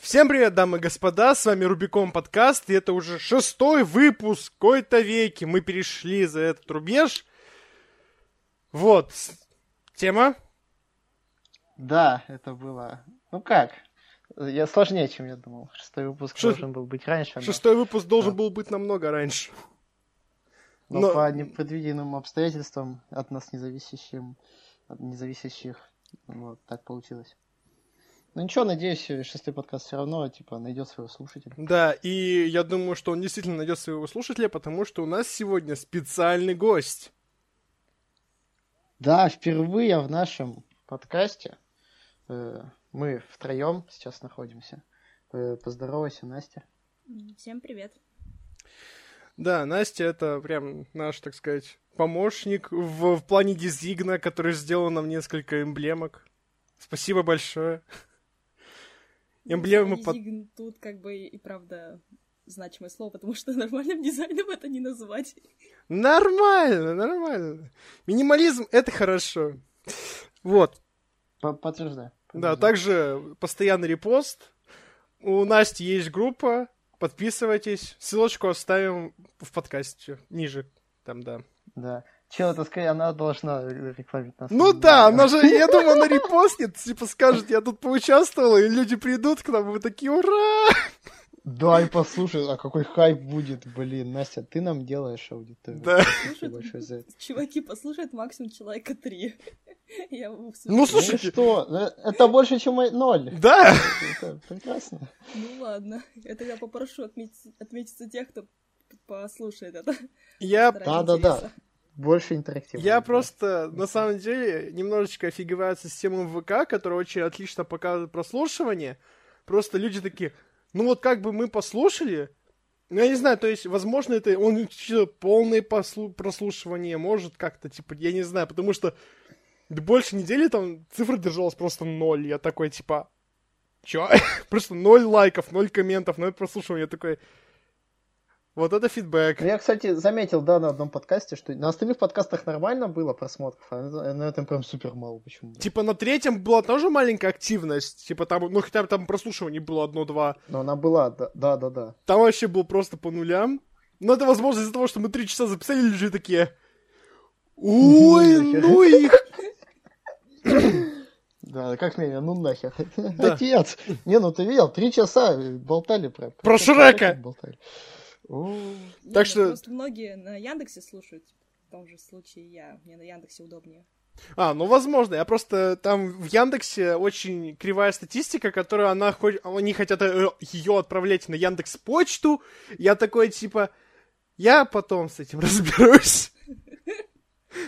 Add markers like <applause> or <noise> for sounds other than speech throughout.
Всем привет, дамы и господа, с вами Рубикон подкаст, и это уже шестой выпуск какой-то веки. Мы перешли за этот рубеж. Вот, тема. Да, это было... Ну как? Я сложнее, чем я думал. Шестой выпуск Шест- должен был быть раньше. но- Шестой выпуск должен Да. был быть намного раньше. Но, но- по непредвиденным обстоятельствам, от нас независящим, от независящих, вот так получилось. Ну ничего, надеюсь, шестой подкаст все равно, типа, найдет своего слушателя. Да, и я думаю, что он действительно найдет своего слушателя, потому что у нас сегодня специальный гость. Да, впервые в нашем подкасте э, мы втроем сейчас находимся. Э, поздоровайся, Настя. Всем привет. Да, Настя это прям наш, так сказать, помощник в, в плане дизигна, который сделал нам несколько эмблемок. Спасибо большое. Эмблемы под... Тут как бы и правда значимое слово, потому что <laughs> нормальным дизайном это не назвать. Нормально, нормально. Минимализм — это хорошо. Вот. По- Подтверждаю. Да, также постоянный репост. У Насти есть группа. Подписывайтесь. Ссылочку оставим в подкасте ниже. Там, да. Да. Че это сказать, она должна рекламить нас. Ну да, она же, я думаю, она репостнет, типа скажет, я тут поучаствовала, и люди придут к нам, и мы такие, ура! Дай послушай, а какой хайп будет, блин, Настя, ты нам делаешь аудиторию. Да. Спасибо большое за это. Чуваки послушают максимум человека три. Я Ну, Ну и слушайте, что? Э, Это больше, чем ноль. да, Это прекрасно. Ну ладно, это я попрошу отметить, отметиться тех, кто послушает это. я, Да-да-да. Больше интерактива. я просто, на самом деле, немножечко офигеваю от системы ВК, которая очень отлично показывает прослушивание. Просто люди такие, ну вот как бы мы послушали, ну, я не знаю, то есть, возможно, это он полное послу- прослушивание может как-то, типа, я не знаю, потому что больше недели там цифра держалась просто ноль. Я такой, типа, чё? <laughs> просто ноль лайков, ноль комментов, ноль прослушивания. Я такой, вот это фидбэк. Ну, Я, кстати, заметил, да, на одном подкасте, что на остальных подкастах нормально было просмотров, а на этом прям супер мало почему-то. Типа на третьем была тоже маленькая активность, типа там, ну хотя бы там прослушиваний было одно-два. Но она была, да, да, да. да. Там вообще был просто по нулям. Но это возможно из-за того, что мы три часа записали, люди такие, ой, ну их. <coughs> Да, как меня, ну нахер. Отец! Не, ну ты видел, три часа болтали про... Про Шрека. Болтали. Так что- Просто многие на Яндексе слушают. В том же случае я. Мне на Яндексе удобнее. А, ну возможно, я просто там в Яндексе очень кривая статистика, которую она хоть, они хотят ее отправлять на Яндекс почту. Я такой типа, я потом с этим <laughs> разберусь.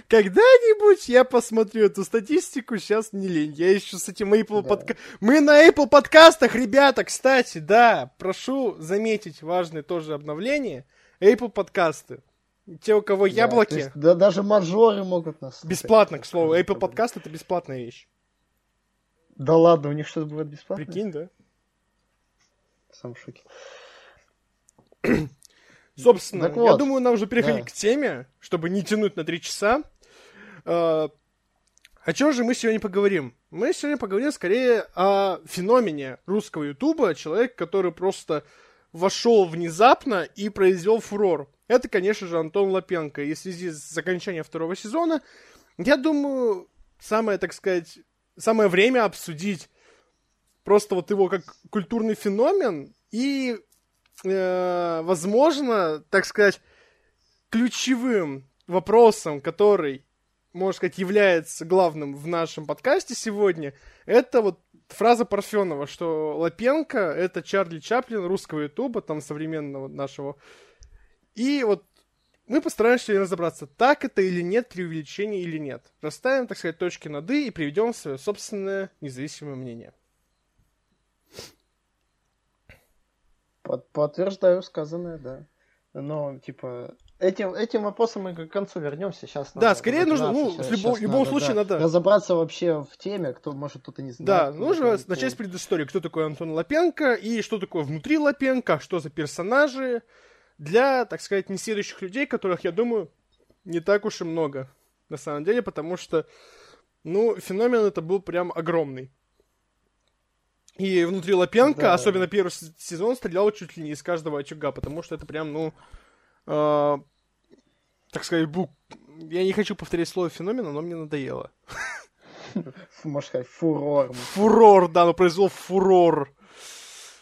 Когда-нибудь я посмотрю эту статистику, сейчас не лень. Я еще с этим Apple Да. подка... Мы на Apple подкастах, ребята, кстати, да, прошу заметить важное тоже обновление. Apple подкасты. Те, у кого да, яблоки, есть, да, даже мажоры могут нас слушать. бесплатно, к слову. Apple подкаст это бесплатная вещь. Да ладно, у них что-то будет бесплатно? Прикинь, да? Сам в шоке. Собственно, Так я вот, думаю, нам уже переходить да. к теме, чтобы не тянуть на три часа. Э, О чем же мы сегодня поговорим? Мы сегодня поговорим скорее о феномене русского ютуба, человек, который просто вошел внезапно и произвел фурор. Это, конечно же, Антон Лапенко. И в связи с окончанием второго сезона, я думаю, самое, так сказать, самое время обсудить просто вот его как культурный феномен и, э, возможно, так сказать, ключевым вопросом, который, можно сказать, является главным в нашем подкасте сегодня, это вот фраза Парфенова, что Лапенко — это Чарли Чаплин русского ютуба, там, современного нашего. И вот мы постараемся разобраться, так это или нет, преувеличение или нет. Расставим, так сказать, точки над «и» и приведем свое собственное независимое мнение. Под- подтверждаю сказанное, да. Но, типа, этим, этим вопросом мы к концу вернемся. Сейчас Да, скорее нужно, ну, в любом- любом случае надо- разобраться вообще в теме, кто, может, кто-то не знает. Да, нужно начать с предыстории. Кто такой Антон Лапенко и что такое внутри Лапенко, что за персонажи для, так сказать, несведущих людей, которых, я думаю, не так уж и много, на самом деле, потому что, ну, феномен это был прям огромный. И внутри Лапенко, Да. особенно первый сезон, стрелял чуть ли не из каждого очага, потому что это прям, ну, э, так сказать, бук. Я не хочу повторять слово феномена, но мне надоело. Можно сказать, фурор. Фурор, да, но произвел фурор.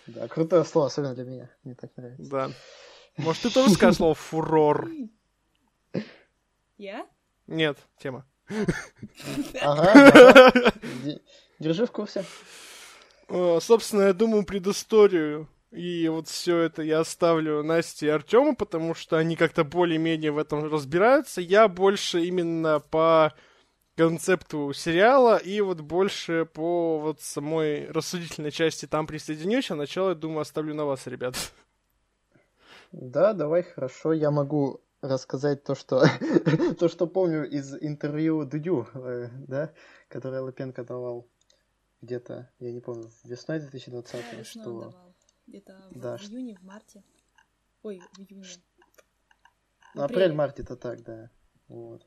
Да, крутое слово, особенно для меня. Мне так нравится. Да. Может, ты тоже скажешь слово фурор? Я? Нет, тема. Ага, ага. Де- Держи в курсе. Э, Собственно, я думаю, предысторию и вот все это я оставлю Насте и Артему, потому что они как-то более-менее в этом разбираются. Я больше именно по концепту сериала и вот больше по вот самой рассудительной части там присоединюсь, а начало, я думаю, оставлю на вас, ребят. Да, давай, хорошо. Я могу рассказать то, что, <laughs> то, что помню из интервью Дудю, э, да, которое Лапенко давал где-то, я не помню, весной 2020 Да, он что... давал. Где-то Да, в июне, в марте. Ой, в июне. Ну, Апрель. апрель-март это так, да. Вот.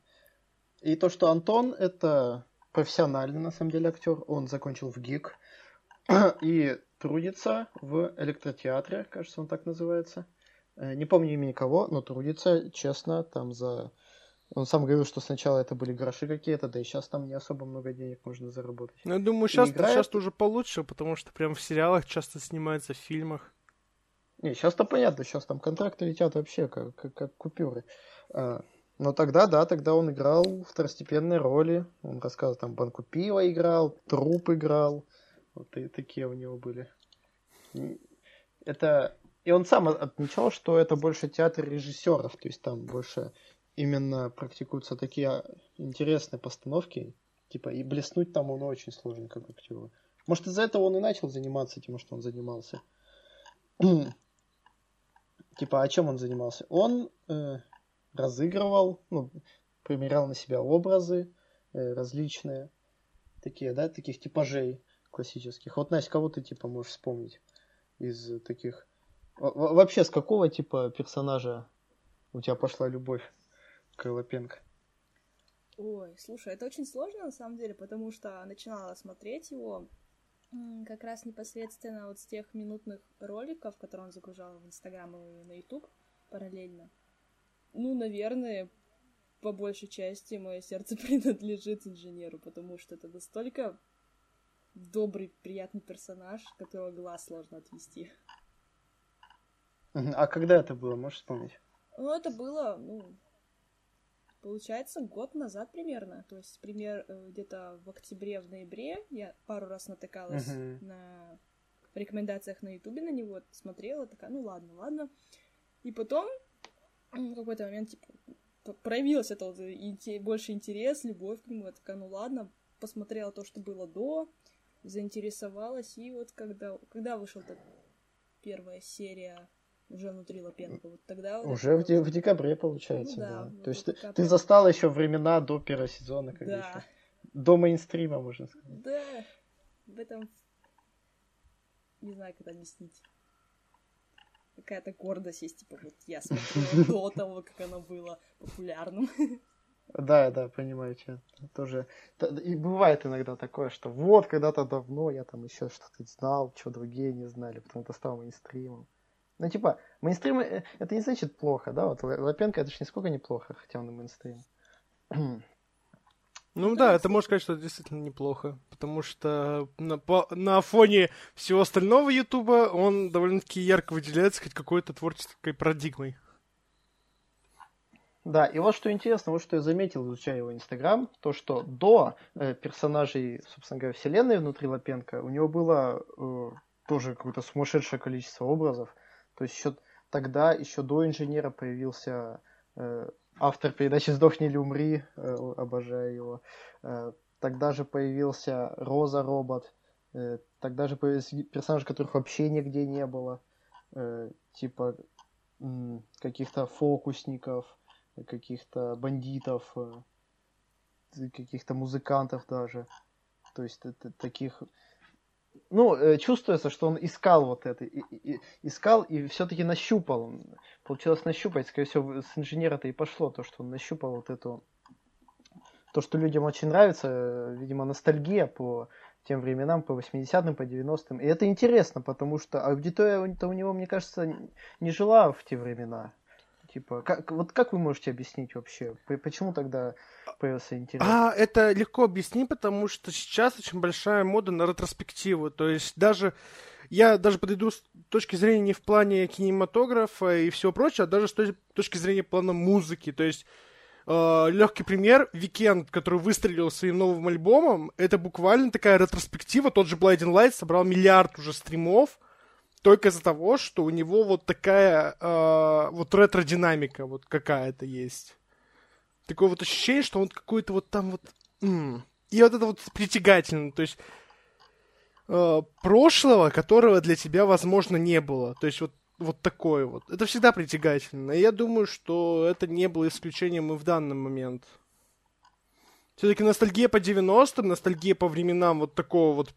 И то, что Антон это профессиональный, на самом деле, актер. Он закончил в ГИК и трудится в электротеатре, кажется, он так называется. Э, Не помню имени кого, но трудится, честно, там за... Он сам говорил, что сначала это были гроши какие-то, да и сейчас там не особо много денег можно заработать. Ну, я думаю, сейчас, играет- сейчас уже получше, потому что прям в сериалах часто снимается, в фильмах. Не, сейчас-то понятно, сейчас там контракты летят вообще как, как, как купюры. А, но тогда, да, тогда он играл второстепенные роли. Он рассказывал, там банку пива играл, труп играл. Вот и такие у него были. Это... И он сам от- отмечал, что это больше театр режиссеров, то есть там больше именно практикуются такие а, интересные постановки, типа, и блеснуть там он очень сложно, как актеру. Может, из-за этого он и начал заниматься тем, что он занимался. <clears throat> Типа, о чем он занимался? Он э, разыгрывал, ну, примерял на себя образы э, различные, такие, да, таких типажей классических. Вот, Настя, кого ты, типа, можешь вспомнить из таких? Во- Вообще, с какого, типа, персонажа у тебя пошла любовь к Лапенко? Ой, слушай, это очень сложно на самом деле, потому что начинала смотреть его как раз непосредственно вот с тех минутных роликов, которые он загружал в Инстаграм и на Ютуб параллельно. Ну, наверное, по большей части мое сердце <laughs> принадлежит инженеру, потому что это настолько добрый, приятный персонаж, которого глаз сложно отвести. А когда это было, можешь вспомнить? Ну, это было, ну, получается, год назад примерно. То есть, пример, э, где-то в октябре, в ноябре я пару раз натыкалась Мгм. на рекомендациях на Ютубе на него, смотрела, такая, ну ладно, ладно. И потом в какой-то момент, типа, п- проявилась это вот инте- больше интерес, любовь к нему. Я такая, ну ладно, посмотрела то, что было до, заинтересовалась, и вот когда, когда вышла первая серия уже внутри Лапенко, вот тогда... вот Уже это в, вот- в декабре, получается, Ну да, да. вот То есть ты, ты раз. застала еще времена до первого сезона, бы Да, еще. До мейнстрима, можно сказать. да, в этом... Не знаю, как объяснить. Какая-то гордость есть, типа, вот я смотрела <laughs> до того, как оно было популярным. Да, да, понимаю тебя. Тоже. И бывает иногда такое, что вот когда-то давно я там еще что-то знал, что другие не знали, потом это стало мейнстримом. Ну, типа, мейнстрим э, это не значит плохо, да? Вот Лапенко это ж нисколько не плохо, хотя он и мейнстрим. <clears throat> Ну Да, да, это можно сказать, что это действительно неплохо, потому что на, по- на фоне всего остального Ютуба он довольно-таки ярко выделяется хоть какой-то творческой парадигмой. Да, и вот что интересно, вот что я заметил, изучая его Инстаграм, то, что до э, персонажей, собственно говоря, вселенной внутри Лапенко, у него было э, тоже какое-то сумасшедшее количество образов. То есть еще тогда, еще до инженера появился э, автор передачи «Сдохни или умри», э, обожаю его. Э, тогда же появился Роза Робот. Э, тогда же появились персонажи, которых вообще нигде не было. Э, типа каких-то фокусников, каких-то бандитов, э, каких-то музыкантов даже. То есть это таких... Ну, э, чувствуется, что он искал вот это, и- и- искал и все-таки нащупал. Получилось нащупать, скорее всего, с инженера-то и пошло то, что он нащупал вот эту... То, что людям очень нравится, э, видимо, ностальгия по тем временам, по 80-м, по 90-м. И это интересно, потому что аудитория-то у него, мне кажется, не жила в те времена. Типа, как, вот как вы можете объяснить вообще, почему тогда появился интерес? А, это легко объяснить, потому что сейчас очень большая мода на ретроспективу. То есть даже я даже подойду с точки зрения не в плане кинематографа и всего прочего, а даже с точки зрения плана музыки. То есть э, легкий пример, Викенд, который выстрелил своим новым альбомом, это буквально такая ретроспектива. Тот же Blinding Lights собрал миллиард уже стримов, только из-за того, что у него вот такая э, вот ретро-динамика вот какая-то есть. Такое вот ощущение, что он какой-то вот там вот... М-м. И вот это вот притягательно. То есть э, прошлого, которого для тебя, возможно, не было. То есть вот вот такое вот. Это всегда притягательно. И я думаю, что это не было исключением и в данный момент. Все-таки ностальгия по 90-м, ностальгия по временам вот такого вот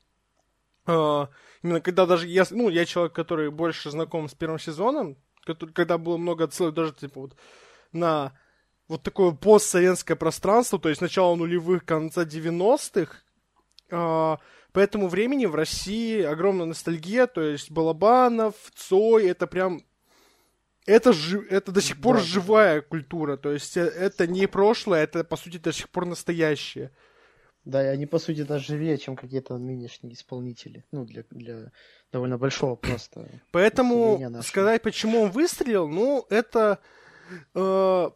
именно когда даже я, ну, я человек, который больше знаком с первым сезоном, который, когда было много отсылок даже, типа, вот на вот такое постсоветское пространство, то есть начало нулевых, конца 90-х, uh, по этому времени в России огромная ностальгия, то есть Балабанов, Цой, это прям это, жи, это до сих пор да, живая культура, то есть э, это не прошлое, это, по сути, до сих пор настоящее. Да, и они, по сути, даже живее, чем какие-то нынешние исполнители. Ну, для, для довольно большого просто. Поэтому сказать, почему он выстрелил, ну, это э,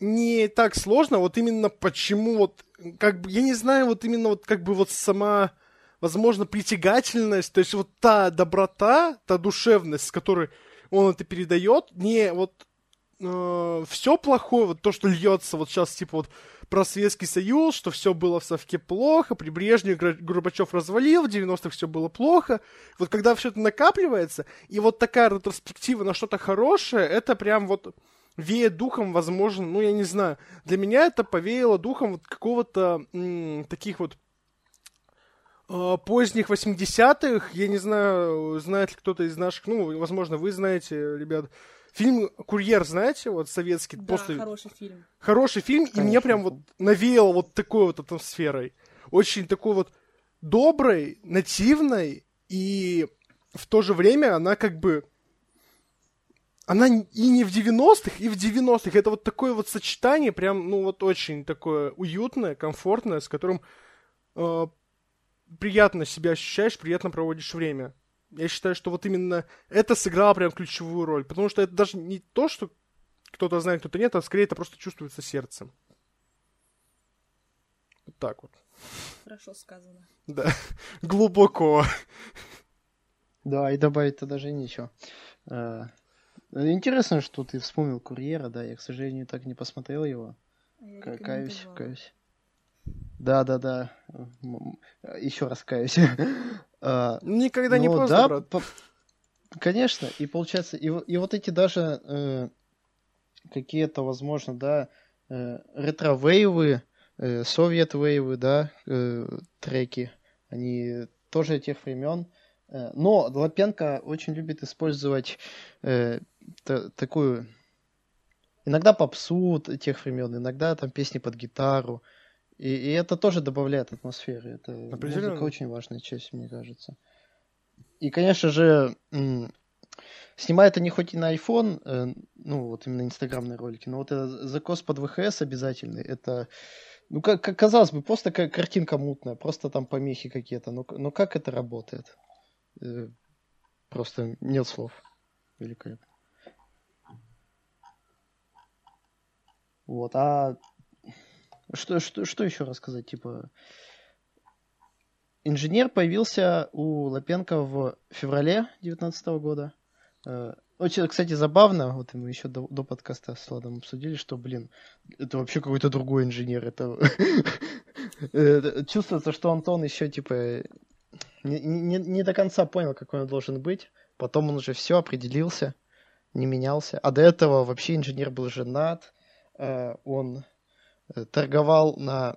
не так сложно. Вот именно почему вот, как бы, я не знаю, вот именно вот как бы вот сама, возможно, притягательность, то есть вот та доброта, та душевность, с которой он это передает, не вот э, все плохое, вот то, что льется вот сейчас, типа вот про Советский Союз, что все было в Совке плохо, при Брежневе Горбачев развалил, в 90-х все было плохо. Вот когда все это накапливается, и вот такая ретроспектива на что-то хорошее, это прям вот веет духом, возможно, ну, я не знаю. Для меня это повеяло духом вот какого-то м- таких вот э, поздних 80-х, я не знаю, знает ли кто-то из наших, ну, возможно, вы знаете, ребят, Фильм «Курьер», знаете, вот советский. Да, после... хороший фильм. Хороший фильм, Конечно. и мне прям вот навеял вот такой вот атмосферой. Очень такой вот доброй, нативной, и в то же время она как бы... Она и не в 90-х, и в 90-х. Это вот такое вот сочетание, прям, ну вот очень такое уютное, комфортное, с которым э, приятно себя ощущаешь, приятно проводишь время я считаю, что вот именно это сыграло прям ключевую роль. Потому что это даже не то, что кто-то знает, кто-то нет, а скорее это просто чувствуется сердцем. Вот так вот. Хорошо сказано. Да, <laughs> глубоко. Да, и добавить-то даже нечего. А, интересно, что ты вспомнил Курьера, да, я, к сожалению, так не посмотрел его. А каюсь, каюсь. Да, да, да. Еще раз каюсь. <laughs> А, Никогда не поздно, да, брат. По... Конечно, и получается, и, и вот эти даже э, какие-то, возможно, да, э, ретро-вейвы, э, совет-вейвы, да, э, треки, они тоже тех времен. Э, но Лапенко очень любит использовать э, т- такую иногда попсу тех времен, иногда там песни под гитару. И, и это тоже добавляет атмосферы. Это музыка очень важная часть, мне кажется. И, конечно же, снимает они хоть и на iPhone, э, ну, вот именно инстаграмные ролики, но вот это закос под ВХС обязательный. Это, ну, как, как казалось бы, просто как картинка мутная, просто там помехи какие-то. Но, но как это работает? Э, просто нет слов. Великолепно. Вот, а что, что, что еще рассказать? Типа, инженер появился у Лапенко в феврале 2019 года. Э, очень, кстати, забавно, вот мы еще до, до подкаста с Ладом обсудили, что, блин, это вообще какой-то другой инженер. Это <laughs> э, чувствуется, что Антон еще, типа, не, не, не до конца понял, какой он должен быть. Потом он уже все определился, не менялся. А до этого вообще инженер был женат. Э, он торговал на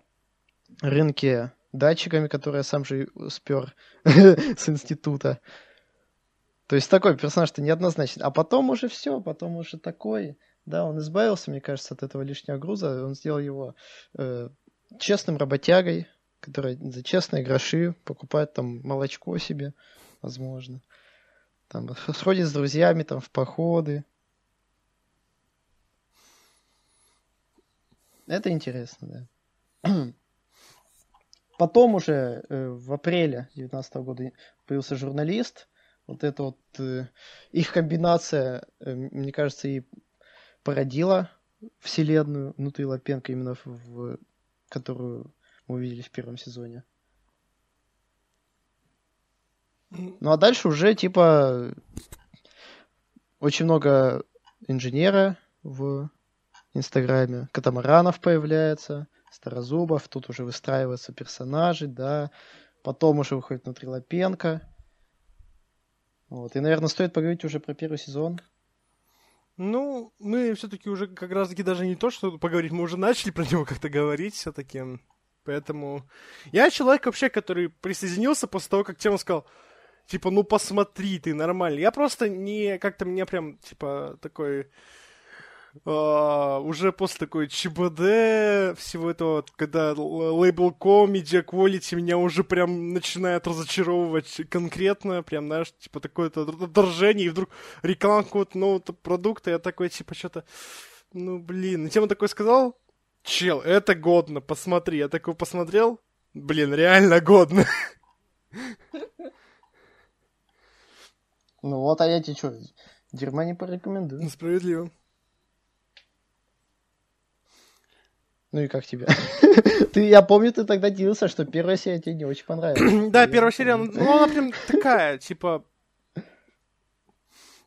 рынке датчиками, которые я сам же спер <laughs> с института. То есть такой персонаж-то неоднозначный. А потом уже все, потом уже такой. Да, он избавился, мне кажется, от этого лишнего груза. Он сделал его э, честным работягой, которые за честные гроши покупают там молочко себе, возможно. Там сходит с друзьями там в походы. Это интересно, да. <clears throat> Потом уже э, в апреле 2019 года появился журналист. Вот это вот э, их комбинация, э, мне кажется, и породила вселенную внутри Лапенко, именно в, в которую мы увидели в первом сезоне. Ну а дальше уже типа очень много инженера в Инстаграме, катамаранов появляется, Старозубов, тут уже выстраиваются персонажи, да, потом уже выходит внутри Лапенко. Вот. И, наверное, стоит поговорить уже про первый сезон. Ну, мы все-таки уже как раз-таки даже не то, что поговорить, мы уже начали про него как-то говорить все-таки. Поэтому я человек вообще, который присоединился после того, как тема сказал, типа, ну посмотри ты, нормально. Я просто не, как-то мне прям, типа, такой, Uh, уже после такой ЧБД, всего этого, когда лейбл Media Quality меня уже прям начинает разочаровывать конкретно, прям, знаешь, типа такое-то отражение, и вдруг реклама какого-то нового продукта, я такой, типа, что-то, ну, блин, и тема такой сказал, чел, это годно, посмотри, я такой посмотрел, блин, реально годно. Ну вот, а я тебе что, дерьма не порекомендую. Ну, справедливо. Ну и как тебе? <laughs> ты, я помню, ты тогда делился, что первая серия тебе не очень понравилась. <clears throat> да, первая серия, ну она прям такая, типа...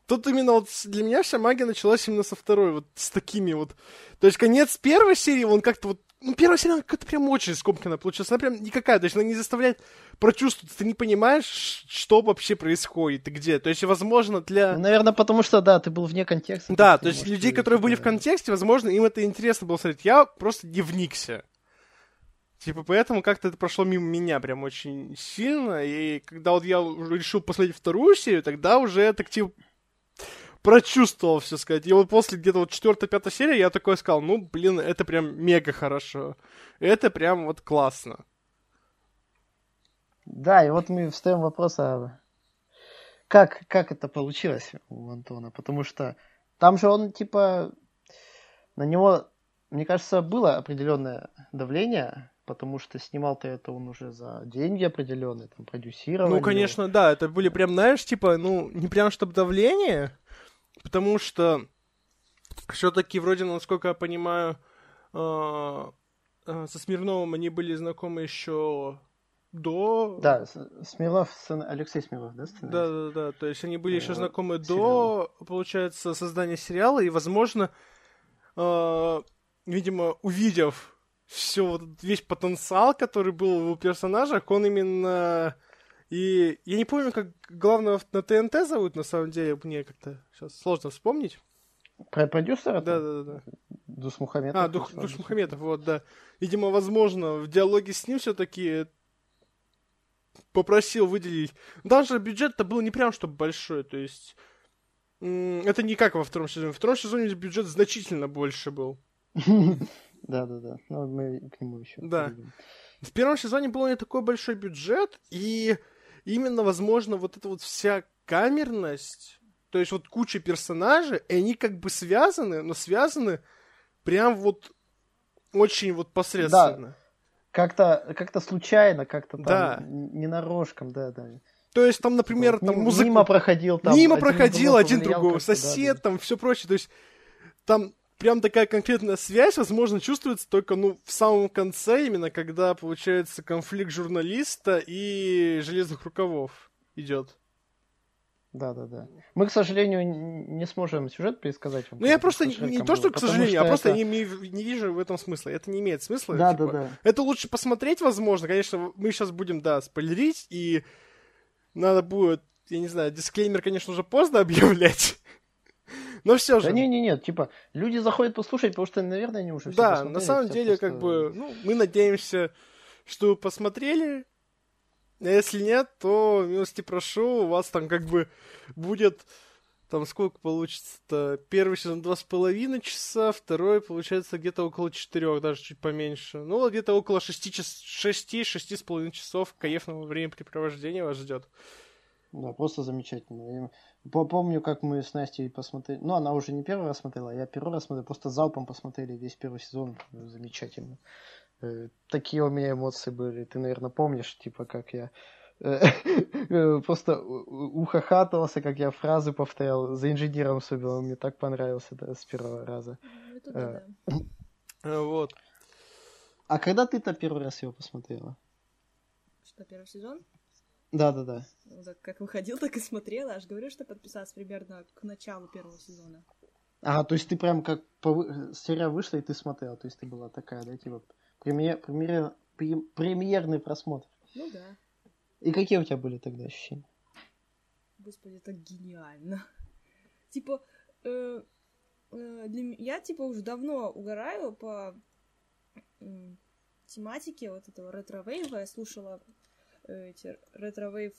Тут именно вот для меня вся магия началась именно со второй, вот с такими вот. То есть конец первой серии, он как-то вот ну, первая серия, как-то прям очень скомканная получилась. Она прям никакая, то есть она не заставляет прочувствовать. Ты не понимаешь, что вообще происходит и где. То есть, возможно, для... Ну, наверное, потому что, да, ты был вне контекста. Да, то есть людей, которые были в контексте, возможно, им это интересно было смотреть. Я просто не вникся. Типа, поэтому как-то это прошло мимо меня прям очень сильно. И когда вот я решил посмотреть вторую серию, тогда уже так, типа, прочувствовал все сказать. И вот после где-то вот четвертая-пятая серия я такой сказал, ну, блин, это прям мега хорошо. Это прям вот классно. Да, и вот мы встаем вопрос, а как, как это получилось у Антона? Потому что там же он, типа, на него, мне кажется, было определенное давление, потому что снимал-то это он уже за деньги определенные, там, продюсировал. Ну, конечно, да, это были прям, знаешь, типа, ну, не прям чтобы давление, потому что все-таки вроде, насколько я понимаю, э, э, со Смирновым они были знакомы еще до... Да, Смирнов, Алексей Смирнов, да? Сценарист? Да, да, да, то есть они были еще знакомы сериала. до, получается, создания сериала, и, возможно, э, видимо, увидев все, вот весь потенциал, который был у персонажах, он именно и я не помню, как главного на ТНТ зовут, на самом деле, мне как-то сейчас сложно вспомнить. Про продюсера? Да, да, да. Дус Мухаметов. А, Дух, Душ Мухаметов, вот, да. Видимо, возможно, в диалоге с ним все-таки попросил выделить. Даже бюджет-то был не прям чтобы большой, то есть это не как во втором сезоне. Во втором сезоне бюджет значительно больше был. Да, да, да. Ну, мы к нему еще. Да. В первом сезоне был не такой большой бюджет, и именно, возможно, вот эта вот вся камерность, то есть вот куча персонажей, и они как бы связаны, но связаны прям вот очень вот посредственно. Да. Как-то, как-то случайно, как-то там, да. ненарожком, да, да. То есть там, например, там музыка... Мимо проходил там. Мимо один проходил один другого, сосед, да, там все прочее. То есть там прям такая конкретная связь, возможно, чувствуется только, ну, в самом конце, именно когда, получается, конфликт журналиста и железных рукавов идет. Да, да, да. Мы, к сожалению, не сможем сюжет пересказать вам. Ну, я просто не, не то, что, к сожалению, а просто это... не, не вижу в этом смысла. Это не имеет смысла. Да, типа, да, да. Это лучше посмотреть, возможно. Конечно, мы сейчас будем, да, спойлерить, и надо будет, я не знаю, дисклеймер, конечно, уже поздно объявлять. <laughs> Но все же. Да не, не, нет, типа, люди заходят послушать, потому что, наверное, они уже все Да, на самом деле, просто... как бы, ну, мы надеемся, что вы посмотрели. А если нет, то милости прошу, у вас там как бы будет Там сколько получится-то? Первый сезон два с половиной часа, второй, получается, где-то около четырех, даже чуть поменьше. Ну, вот где-то около шести, час... шести, шести с половиной часов кайфного времяпрепровождения вас ждет. Да, просто замечательно. Помню, как мы с Настей посмотрели. Ну, она уже не первый раз смотрела, а я первый раз смотрел. Просто залпом посмотрели весь первый сезон. Замечательно. Э, такие у меня эмоции были. Ты, наверное, помнишь, типа, как я э, <laughs> э, просто ухахатывался, как я фразы повторял. За инженером особенно. Мне так понравился да, с первого раза. Вот. А когда ты-то первый раз его посмотрела? Что, первый сезон? Да, да, да. как выходил, <laughs> так и смотрела. Аж говорю, что подписалась примерно к началу первого сезона. А, то есть ты прям как по... серия вышла, и ты смотрела. То есть ты была такая, да, типа премьер... Премьер... премьерный просмотр. Ну да. И какие у тебя были тогда ощущения? Господи, это гениально. <laughs> Типа, э, э, для... я типа уже давно угораю по э, тематике вот этого ретро-вейва. Я слушала эти ретро-вейв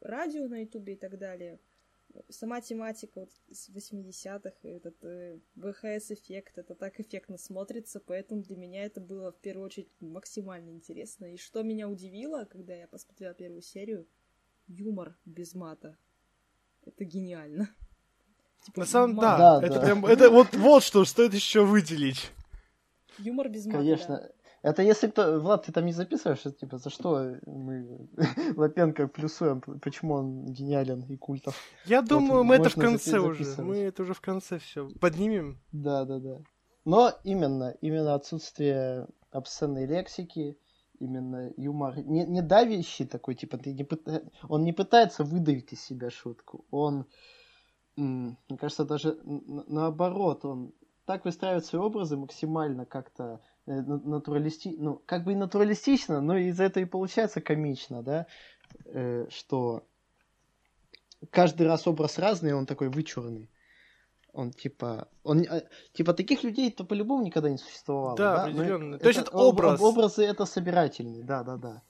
радио на ютубе и так далее. Сама тематика вот с 80-х, этот э, ВХС-эффект, это так эффектно смотрится, поэтому для меня это было в первую очередь максимально интересно. И что меня удивило, когда я посмотрела первую серию, юмор без мата. Это гениально. <laughs> Типа, На самом да, да, это да. прям, это вот, вот что стоит еще выделить. Юмор без мата. Конечно. Да. Это если кто... Влад, ты там не записываешь, типа, за что мы <laughs> Лапенко плюсуем, почему он гениален и культов? Я думаю, вот, мы это в конце уже. Мы это уже в конце все поднимем. Да, да, да. Но именно, именно отсутствие обсценной лексики, именно юмор, не, не давящий такой, типа, ты не пыта... он не пытается выдавить из себя шутку, он, мне кажется, даже наоборот, он так выстраивает свои образы максимально как-то натуралисти... ну, как бы и натуралистично, но из-за этого и получается комично, да, э, что каждый раз образ разный, он такой вычурный. Он типа, он э, типа таких людей то по-любому никогда не существовало. Да, да? определенно. То есть это образ. Об, образы это собирательные, да, да, да.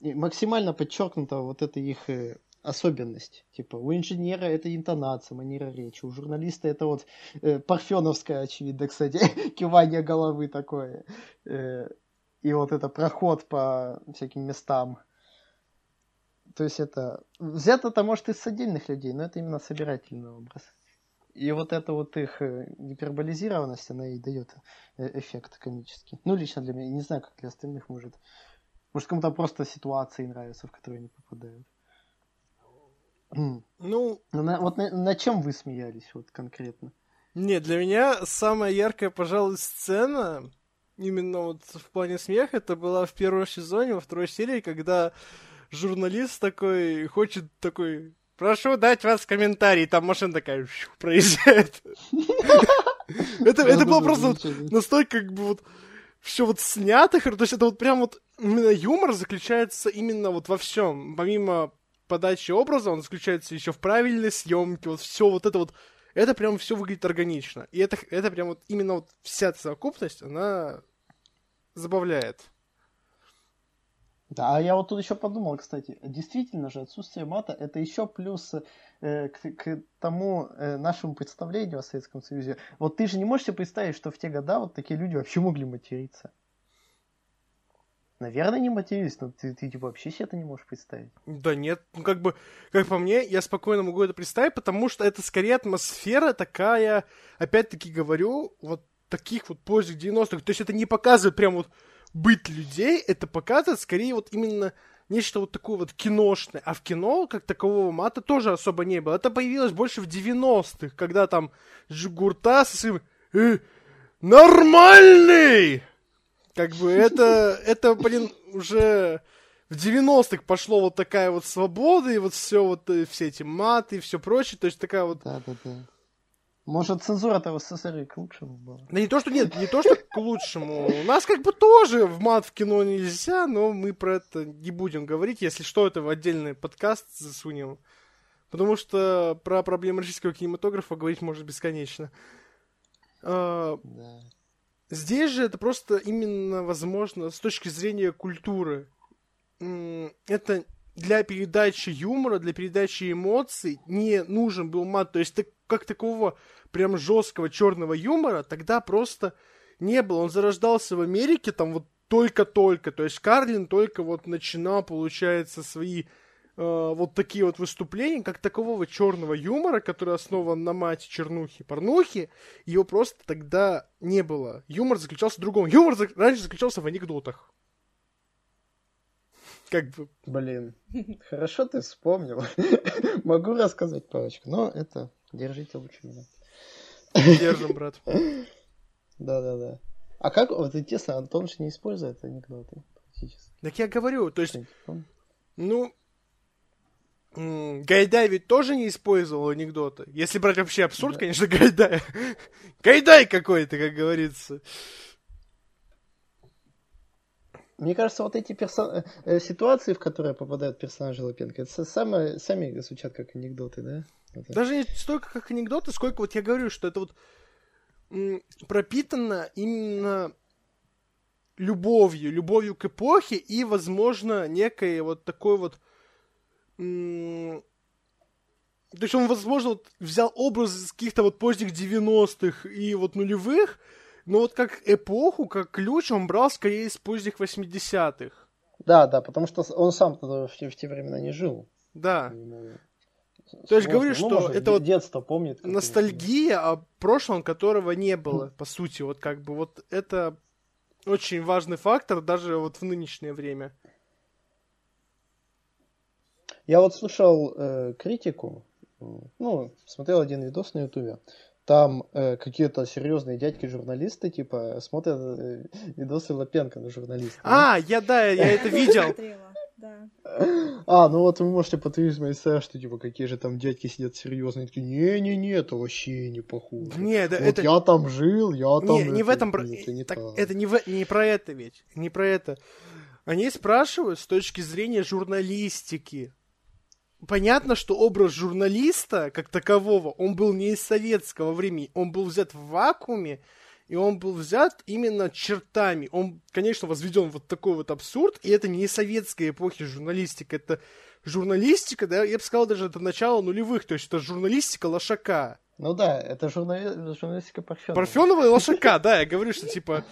И максимально подчеркнуто вот это их э, особенность. Типа, у инженера это интонация, манера речи, у журналиста это вот э, парфеновская, очевидно, кстати, <laughs> кивание головы такое. Э, и вот это проход по всяким местам. То есть это... Взято это, может, из отдельных людей, но это именно собирательный образ. И вот эта вот их э, гиперболизированность, она и дает э, эффект комический. Ну, лично для меня. Не знаю, как для остальных, может. Может, кому-то просто ситуации нравятся, в которые они попадают. Ну, ну, на, вот на, на чем вы смеялись вот конкретно? Не, для меня самая яркая, пожалуй, сцена именно вот в плане смеха, это была в первом сезоне, во второй серии, когда журналист такой хочет такой Прошу дать вас комментарий, там машина такая проезжает. <laughs> Это это было просто настолько как бы вот все вот снято, то есть это вот прям вот именно юмор заключается именно вот во всем, помимо подачи образа, он заключается еще в правильной съемке, вот все вот это вот, это прям все выглядит органично. И это, это прям вот именно вот вся совокупность, она забавляет. Да, а я вот тут еще подумал, кстати, действительно же отсутствие мата это еще плюс э, к, к тому э, нашему представлению о Советском Союзе. Вот ты же не можешь себе представить, что в те года вот такие люди вообще могли материться. Наверное, не матерюсь, но ты, ты типа вообще себе это не можешь представить. Да нет, ну как бы, как по мне, я спокойно могу это представить, потому что это скорее атмосфера такая, опять-таки говорю, вот таких вот поздних 90-х. То есть это не показывает прям вот быть людей, это показывает скорее вот именно нечто вот такое вот киношное. А в кино, как такового мата, тоже особо не было. Это появилось больше в 90-х, когда там Джигурта со своим э, «Нормальный!» Как бы это, это, блин, уже в 90-х пошло вот такая вот свобода, и вот все вот, э, все эти маты и все прочее, то есть такая вот... Да, да, да. Может, цензура-то в СССР к лучшему была? Да не то, что нет, не то, что к лучшему. У нас как бы тоже в мат в кино нельзя, но мы про это не будем говорить. Если что, это в отдельный подкаст засунем. Потому что про проблемы российского кинематографа говорить можно бесконечно. А, да. Здесь же это просто именно возможно с точки зрения культуры. Это для передачи юмора, для передачи эмоций не нужен был мат. То есть так, как такого прям жесткого черного юмора тогда просто не было. Он зарождался в Америке там вот только-только. То есть Карлин только вот начинал, получается, свои вот такие вот выступления, как такового черного юмора, который основан на мате чернухи, порнухи, его просто тогда не было. Юмор заключался в другом. Юмор за... раньше заключался в анекдотах. Как бы. Блин, хорошо ты вспомнил. <laughs> Могу рассказать парочку, но это держите лучше меня. Держим, брат. <laughs> Да-да-да. А как, вот интересно, Антон же не использует анекдоты практически. Так я говорю, то есть, ну, Гайдай ведь тоже не использовал анекдоты. Если брать вообще абсурд, да. конечно, <laughs> Гайдай. Гайдай какой-то, как говорится. Мне кажется, вот эти персон... Э, ситуации, в которые попадают персонажи Лапенко, это самое... сами звучат как анекдоты, да? Это... Даже не столько как анекдоты, сколько вот я говорю, что это вот пропитано именно любовью, любовью к эпохе и, возможно, некой вот такой вот... То есть он, возможно, вот взял образ из каких-то вот поздних 90-х и вот нулевых, но вот как эпоху, как ключ он брал скорее из поздних 80-х. Да, да, потому что он сам в, в те времена не жил. Да. То есть говорю, ну, что может, это вот детство помнит. Ностальгия о прошлом, которого не было, по сути. Вот как бы вот это очень важный фактор даже вот в нынешнее время. Я вот слушал э, критику, ну, смотрел один видос на ютубе там э, какие-то серьезные дядьки-журналисты, типа, смотрят э, видосы Лапенко на журналиста. А, я, да, я это видел. <laughs> А, ну вот вы можете подтвердить мои что типа какие же там дядьки сидят серьезные, такие, не-не-не, это вообще не похоже. Не, да, вот это... я там жил, я там... Не, не в этом... Это не, так, это не, в... не про это ведь, не про это. Они спрашивают с точки зрения журналистики понятно, что образ журналиста, как такового, он был не из советского времени, он был взят в вакууме, и он был взят именно чертами. Он, конечно, возведен вот такой вот абсурд, и это не советская эпохи журналистика, это журналистика, да, я бы сказал, даже это начало нулевых, то есть это журналистика лошака. Ну да, это журнали... журналистика Парфенова. Парфенова и лошака, да, я говорю, что типа...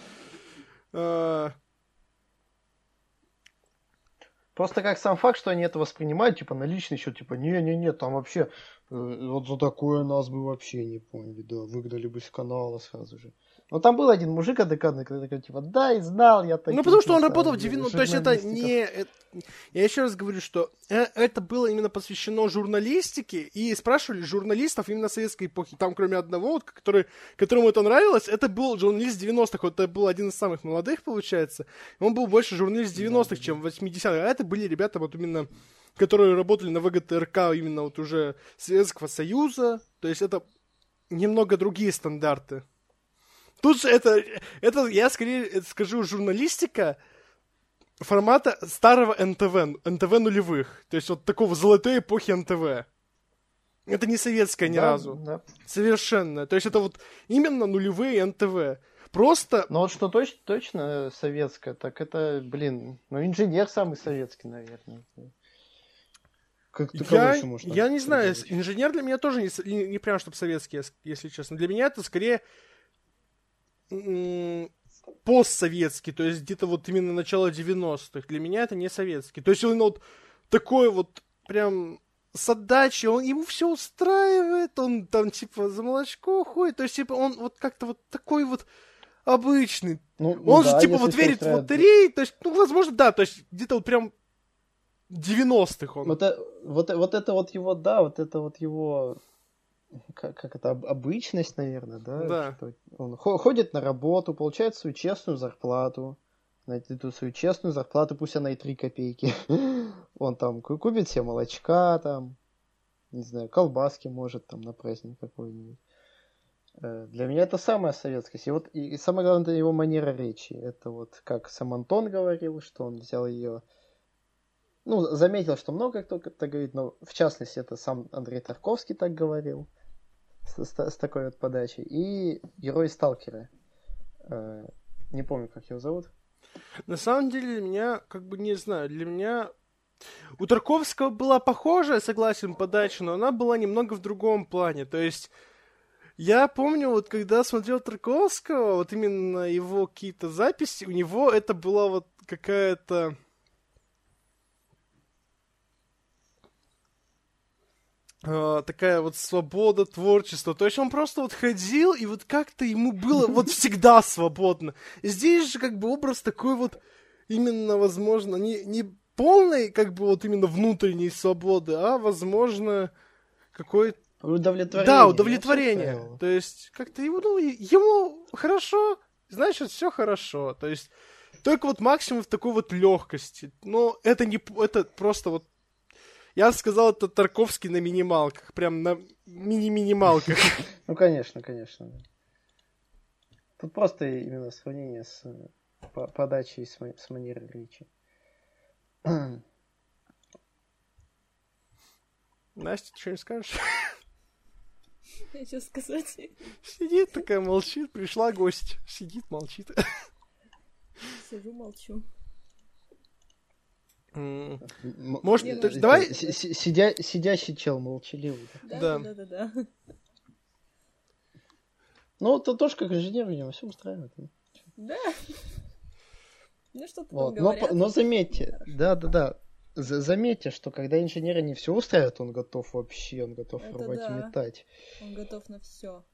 Просто как сам факт, что они это воспринимают, типа, на личный счет, типа, не-не-не, там вообще, э, вот за такое нас бы вообще не поняли, да, выгнали бы с канала сразу же. Но там был один мужик адекватный, который такой, типа, да, и знал я таких. Ну, потому что он работал в 90 то есть это не... Я еще раз говорю, что э, это было именно посвящено журналистике, и спрашивали журналистов именно советской эпохи. Там, кроме одного, вот, который, которому это нравилось, это был журналист 90-х, вот это был один из самых молодых, получается. Он был больше журналист 90-х, чем 80-х, а это были ребята вот именно которые работали на ВГТРК именно вот уже Советского Союза, то есть это немного другие стандарты. Тут же это, это я скорее скажу, журналистика формата старого НТВ, НТВ нулевых. То есть вот такого золотой эпохи НТВ. Это не советская ни да, разу. Да. Совершенно. То есть это вот именно нулевые НТВ. Просто... Ну вот что точ- точно советское, так это, блин, ну инженер самый советский, наверное. Как я, можно я не знаю, инженер для меня тоже не, не, не прям чтобы советский, если честно. Для меня это скорее постсоветский, то есть где-то вот именно начало 90-х. Для меня это не советский. То есть он вот такой вот прям с отдачей, он ему все устраивает, он там типа за молочко ходит, то есть типа он вот как-то вот такой вот обычный. Ну, он да, же типа вот верит в лотереи, то есть, ну, возможно, да, то есть где-то вот прям 90-х он. Вот, э, вот, вот это вот его, да, вот это вот его как, как это, обычность, наверное, да? Да. Что он ходит на работу, получает свою честную зарплату, найти эту свою честную зарплату, пусть она и 3 копейки. <laughs> Он там купит себе молочка, там, не знаю, колбаски может там на праздник какой-нибудь. Э, для меня это самая советская. И вот и, и самое главное, это его манера речи. Это вот как сам Антон говорил, что он взял ее ну, заметил, что много кто так говорит, но в частности это сам Андрей Тарковский так говорил с, с, такой вот подачей. И герой Сталкера. Э, не помню, как его зовут. На самом деле, меня, как бы не знаю, для меня у Тарковского была похожая, согласен, подача, но она была немного в другом плане. То есть я помню, вот когда смотрел Тарковского, вот именно его какие-то записи, у него это была вот какая-то... такая вот свобода творчества. То есть он просто вот ходил, и вот как-то ему было <laughs> вот всегда свободно. И здесь же как бы образ такой вот именно, возможно, не, не полной как бы вот именно внутренней свободы, а, возможно, какой-то Удовлетворение. Да, удовлетворение. То есть, как-то ему, ну, ему хорошо, значит, все хорошо. То есть, только вот максимум в такой вот легкости. Но это не, это просто вот я сказал, это Тарковский на минималках, прям на мини-минималках. Ну, конечно, конечно. Тут просто именно сравнение с подачей с манерой речи. <clears throat> Настя, что не скажешь? <laughs> Что сказать? Сидит такая, молчит, пришла гость. Сидит, молчит. Сижу, молчу. Может, Нет, ты, давай... Сидя, сидящий чел, молчаливый. Да, да, да, да. Ну, это тоже как инженер, видимо, все устраивает. Да. Ну, что-то вот. но, но заметьте, да, да, да. Заметьте, что когда инженера не все устраивает, он готов вообще, он готов Это рвать да. и метать. Он готов на все.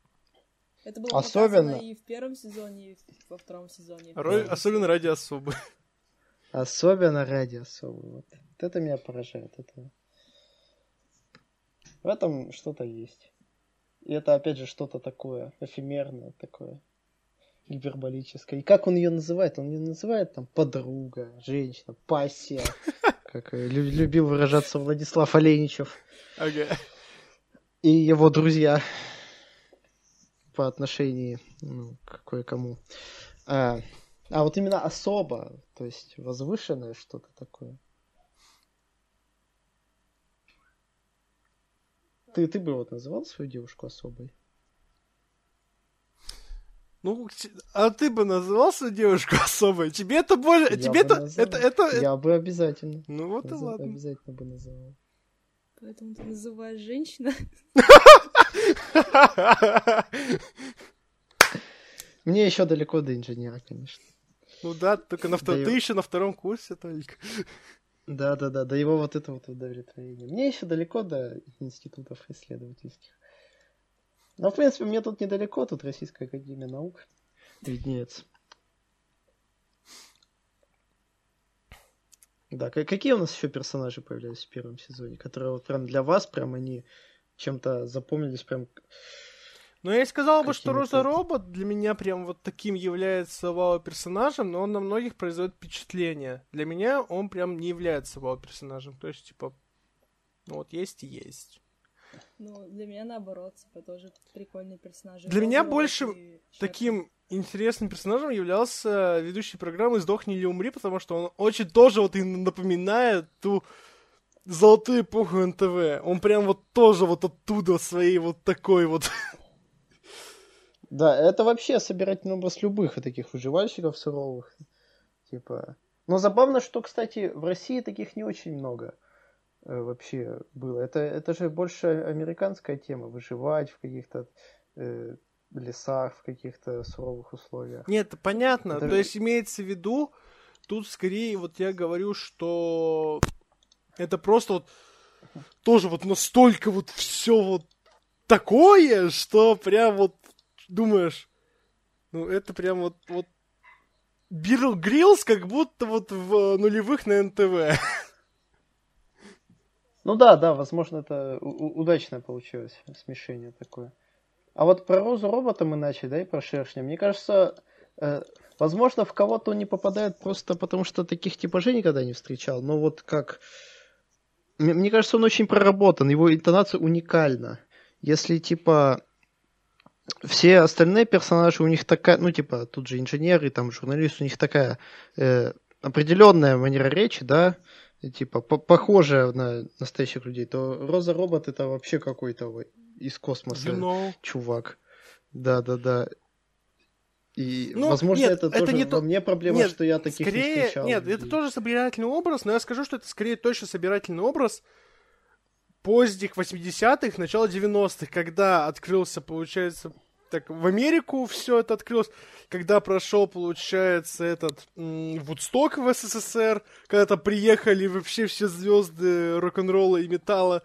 Это было Особенно... и в первом сезоне, и во втором сезоне. Роль, особенно ради особы. Особенно ради особы. Вот. вот это меня поражает. Это... В этом что-то есть. И это, опять же, что-то такое эфемерное, такое гиперболическое. И как он ее называет? Он ее называет там подруга, женщина, пассия. <laughs> Как любил выражаться Владислав Оленичев. Ага. И его друзья по отношению ну, к кое-кому. А, а вот именно особо, то есть возвышенное что-то такое. Ты, ты бы вот называл свою девушку особой? Ну, а ты бы назывался девушку <laughs> особой? Тебе это больше... Я Тебе бы это, назвал. это, это... Я бы обязательно. Ну вот и ладно. Обязательно бы называл. Поэтому ты называешь женщина. <laughs> Мне еще далеко до инженера, конечно. Ну да, только на втором... Да Ты еще на втором курсе только. Да, да, да, до его вот этого вот удовлетворения. Мне еще далеко до институтов исследовательских. Но, в принципе, мне тут недалеко, тут Российская Академия Наук виднеется. Да, какие у нас еще персонажи появлялись в первом сезоне, которые вот прям для вас, прям они чем-то запомнились, прям... Ну, я и сказал бы, что Роза Робот для меня прям вот таким является вау-персонажем, но он на многих производит впечатление. Для меня он прям не является вау-персонажем. То есть, типа, ну вот есть и есть. Ну, для меня наоборот, типа, тоже прикольный персонаж. Для меня больше и. Таким интересным персонажем являлся ведущий программы «Сдохни или умри», потому что он очень тоже вот и напоминает ту золотую эпоху НТВ. Он прям вот тоже вот оттуда своей вот такой вот... <laughs> Да, это вообще собирательный образ любых таких выживальщиков суровых. Типа... Но забавно, что, кстати, в России таких не очень много э, вообще было. Это, это же больше американская тема. Выживать в каких-то э, лесах, в каких-то суровых условиях. Нет, понятно. Это- То есть имеется в виду, тут скорее вот я говорю, что это просто вот тоже вот настолько вот все вот такое, что прям вот думаешь, ну это прям вот, вот Бирл Гриллс как будто вот в нулевых на НТВ. <laughs> Ну да, да, возможно, это у- у- удачно получилось смешение такое. А вот про Розу робота мы начали, да, и про Шершня. Мне кажется, э, возможно, в кого-то он не попадает просто потому, что таких типажей никогда не встречал. Но вот как... Мне, мне кажется, он очень проработан, его интонация уникальна. Если, типа, все остальные персонажи, у них такая, ну, типа, тут же инженеры, там, журналист, у них такая э, определенная манера речи, да, типа, по- похожая на настоящих людей, то Роза Робот это вообще какой-то из космоса You know. чувак. Да, да, да. И, ну, возможно, нет, это, это тоже не то... во мне проблема, нет, что я таких скорее... не встречал. Нет, это тоже собирательный образ, но я скажу, что это скорее точно собирательный образ поздних 80-х, начала 90-х, когда открылся, получается, так, в Америку все это открылось, когда прошел, получается, этот Вудсток в СССР, когда там приехали вообще все звезды рок-н-ролла и металла.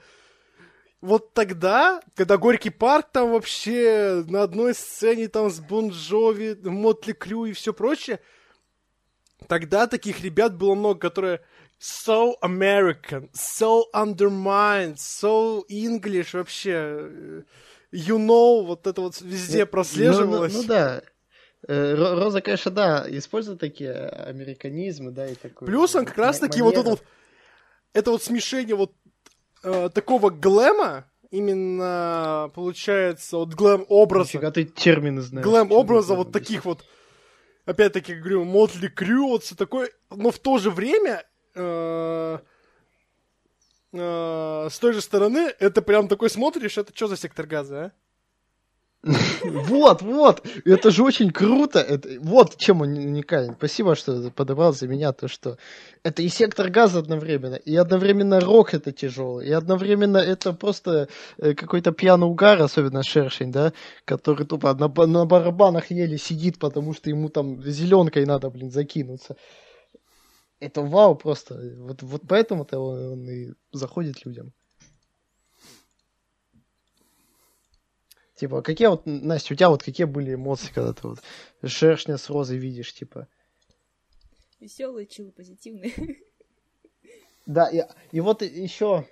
Вот тогда, когда Горький парк там вообще на одной сцене там с Бон Джови, Мотли Крю и все прочее, тогда таких ребят было много, которые so American, so undermined, so English вообще you know, вот это вот везде ну, прослеживалось. Ну, ну, ну да. Э, Роза, конечно, да, использует такие американизмы, да, и такой... Плюс он как раз таки вот это вот, это вот смешение вот э, такого глэма, именно, получается, вот глэм-образа. Нифига ты термины знаешь. Глэм-образа вот таких вот, опять-таки, говорю, Мотли Крю, вот все такое, но в то же время э, э, с той же стороны, это прям такой смотришь, это что за сектор газа, а? <laughs> Вот, вот, это же очень круто. Это, вот чем он уникален. Спасибо, что подобрал за меня то, что это и сектор газа одновременно, и одновременно рок это тяжелый, и одновременно это просто э, какой-то пьяный угар, особенно шершень, да, который тупо на, на барабанах еле сидит, потому что ему там зеленкой надо, блин, закинуться это вау просто. Вот, вот поэтому-то он, он и заходит людям. Типа, какие вот, Настя, у тебя вот какие были эмоции, когда ты вот шершня с розой видишь, типа? Веселые, чилы, позитивные. <laughs> Да, и, и вот еще,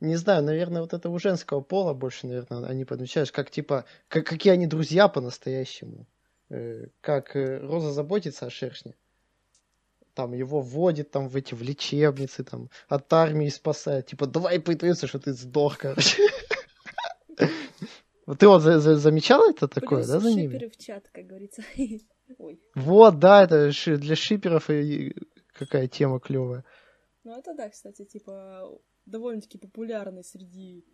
не знаю, наверное, вот это у женского пола больше, наверное, они подмечаешь, как типа, как, какие они друзья по-настоящему. Э, как э, Роза заботится о шершне там его вводит там в эти в лечебницы, там от армии спасает. Типа, давай притвориться, что ты сдох, короче. <laughs> Ты вот за, за, замечал это такое, да, за ними? в чат, как говорится. <laughs> Ой. Вот, да, это для шиперов и какая тема клевая. Ну это да, кстати, типа довольно-таки популярный среди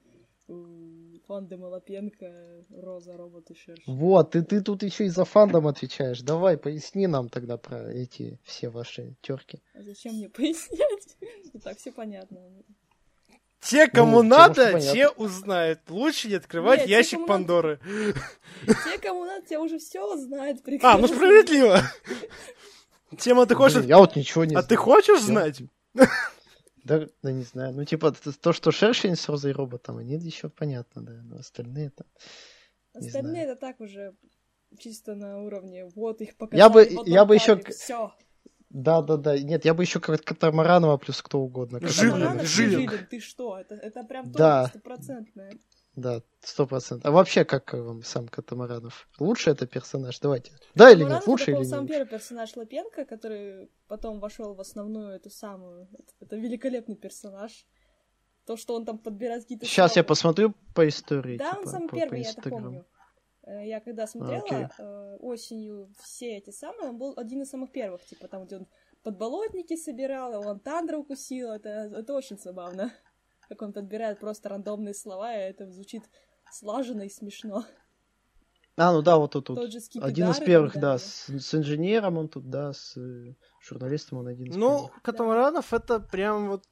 фандом Лапенко, Роза, робот и Шерш. Вот, и ты тут еще и за фандом отвечаешь. Давай, поясни нам тогда про эти все ваши терки. А зачем мне пояснять? И так все понятно. Те, кому ну, надо, те узнают. Лучше не открывать Нет, ящик те, Пандоры. Надо... Те, кому надо, те уже все знают. Прекрасно. А, ну справедливо. Тема, ты хочешь... Я вот ничего не А ты хочешь знать? Да, да не знаю. Ну, типа, то, что шершень с розой роботом, они еще понятно, да. Но остальные там. Остальные это так уже чисто на уровне. Вот их показали. Я бы, я бы еще. Все. Да, да, да. Нет, я бы еще как Катамаранова плюс кто угодно. Жилин, Жилин. Ты что? Это, это прям да. стопроцентное. Да, сто процентов. А вообще, как вам сам Катамаранов? Лучше это персонаж? Давайте. Да или нет? Лучше или нет? сам первый персонаж Лапенко, который потом вошел в основную эту самую... Это, это великолепный персонаж. То, что он там подбирает какие-то... Сейчас слова. я посмотрю по истории. Да, типа, он сам по, первый, по я это помню. Э, я когда смотрела okay. э, осенью все эти самые, он был один из самых первых, типа там, где он подболотники собирал, он Тандра укусил, это, это очень забавно как он подбирает просто рандомные слова, и это звучит слаженно и смешно. А, ну да, вот тут, тут. один из первых, да, с, с инженером он тут, да, с э, журналистом он один из Ну, первых. Катамаранов да. это прям вот...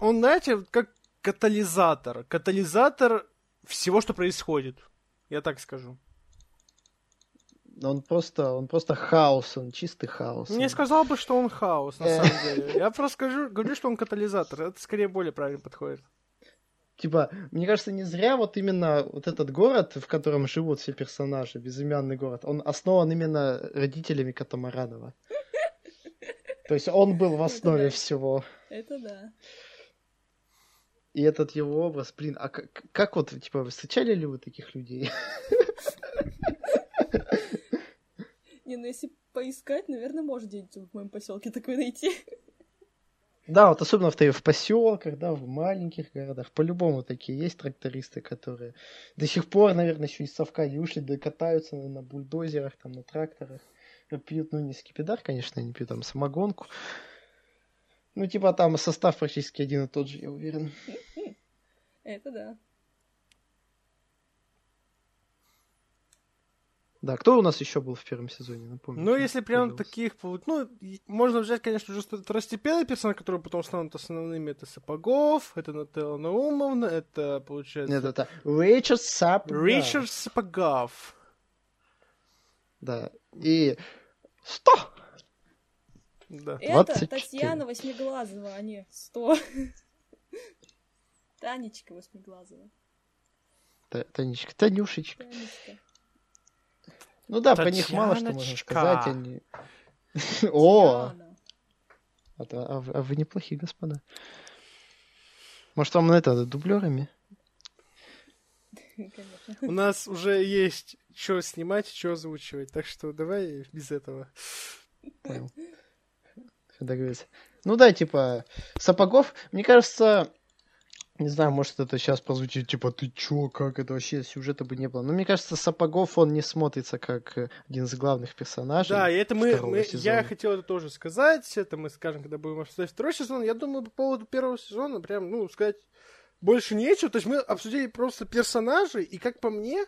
Он, знаете, как катализатор. Катализатор всего, что происходит. Я так скажу. Он просто, он просто хаос, он чистый хаос. Не сказал бы, что он хаос, на самом деле. Я просто скажу, говорю, что он катализатор. Это скорее более правильно подходит. Типа, мне кажется, не зря вот именно вот этот город, в котором живут все персонажи, безымянный город, он основан именно родителями Катамаранова. То есть он был в основе всего. Это да. И этот его образ, блин, а как, как вот, типа, встречали ли вы таких людей? Не, ну если поискать, наверное, можно где-нибудь в моем поселке такой найти. Да, вот особенно в, в поселках, да, в маленьких городах. По-любому такие есть трактористы, которые до сих пор, наверное, еще из совка не ушли, да катаются на, на бульдозерах, там, на тракторах. Пьют, ну, не скипидар, конечно, они пьют там самогонку. Ну, типа там состав практически один и тот же, я уверен. Это да. Да, кто у нас еще был в первом сезоне, напомню. Ну, если прям таких, ну, можно взять, конечно, уже второстепенные персонажи, которые потом станут основными, это Сапогов, это Нателла Наумовна, это, получается... Нет, это Ричард Сапогов. Ричард Сапогов. Да, и... Сто! Да. Это Татьяна Восьмиглазова, а не сто. Танечка Восьмиглазова. Танечка, Танюшечка. Танечка. Ну да, про них мало что можно сказать. Они... <laughs> О! А, а, а вы неплохие, господа. Может, вам на это дублерами? У нас уже есть что снимать, что озвучивать, так что давай без этого. Понял. Договорились. Ну да, типа, Сапогов, мне кажется, не знаю, может это сейчас прозвучит, типа, ты чё, как это вообще, сюжета бы не было. Но мне кажется, Сапогов, он не смотрится как э, один из главных персонажей. Да, и это мы, мы я хотел это тоже сказать, это мы скажем, когда будем обсуждать второй сезон. Я думаю, по поводу первого сезона, прям, ну, сказать больше нечего. То есть мы обсудили просто персонажей, и как по мне,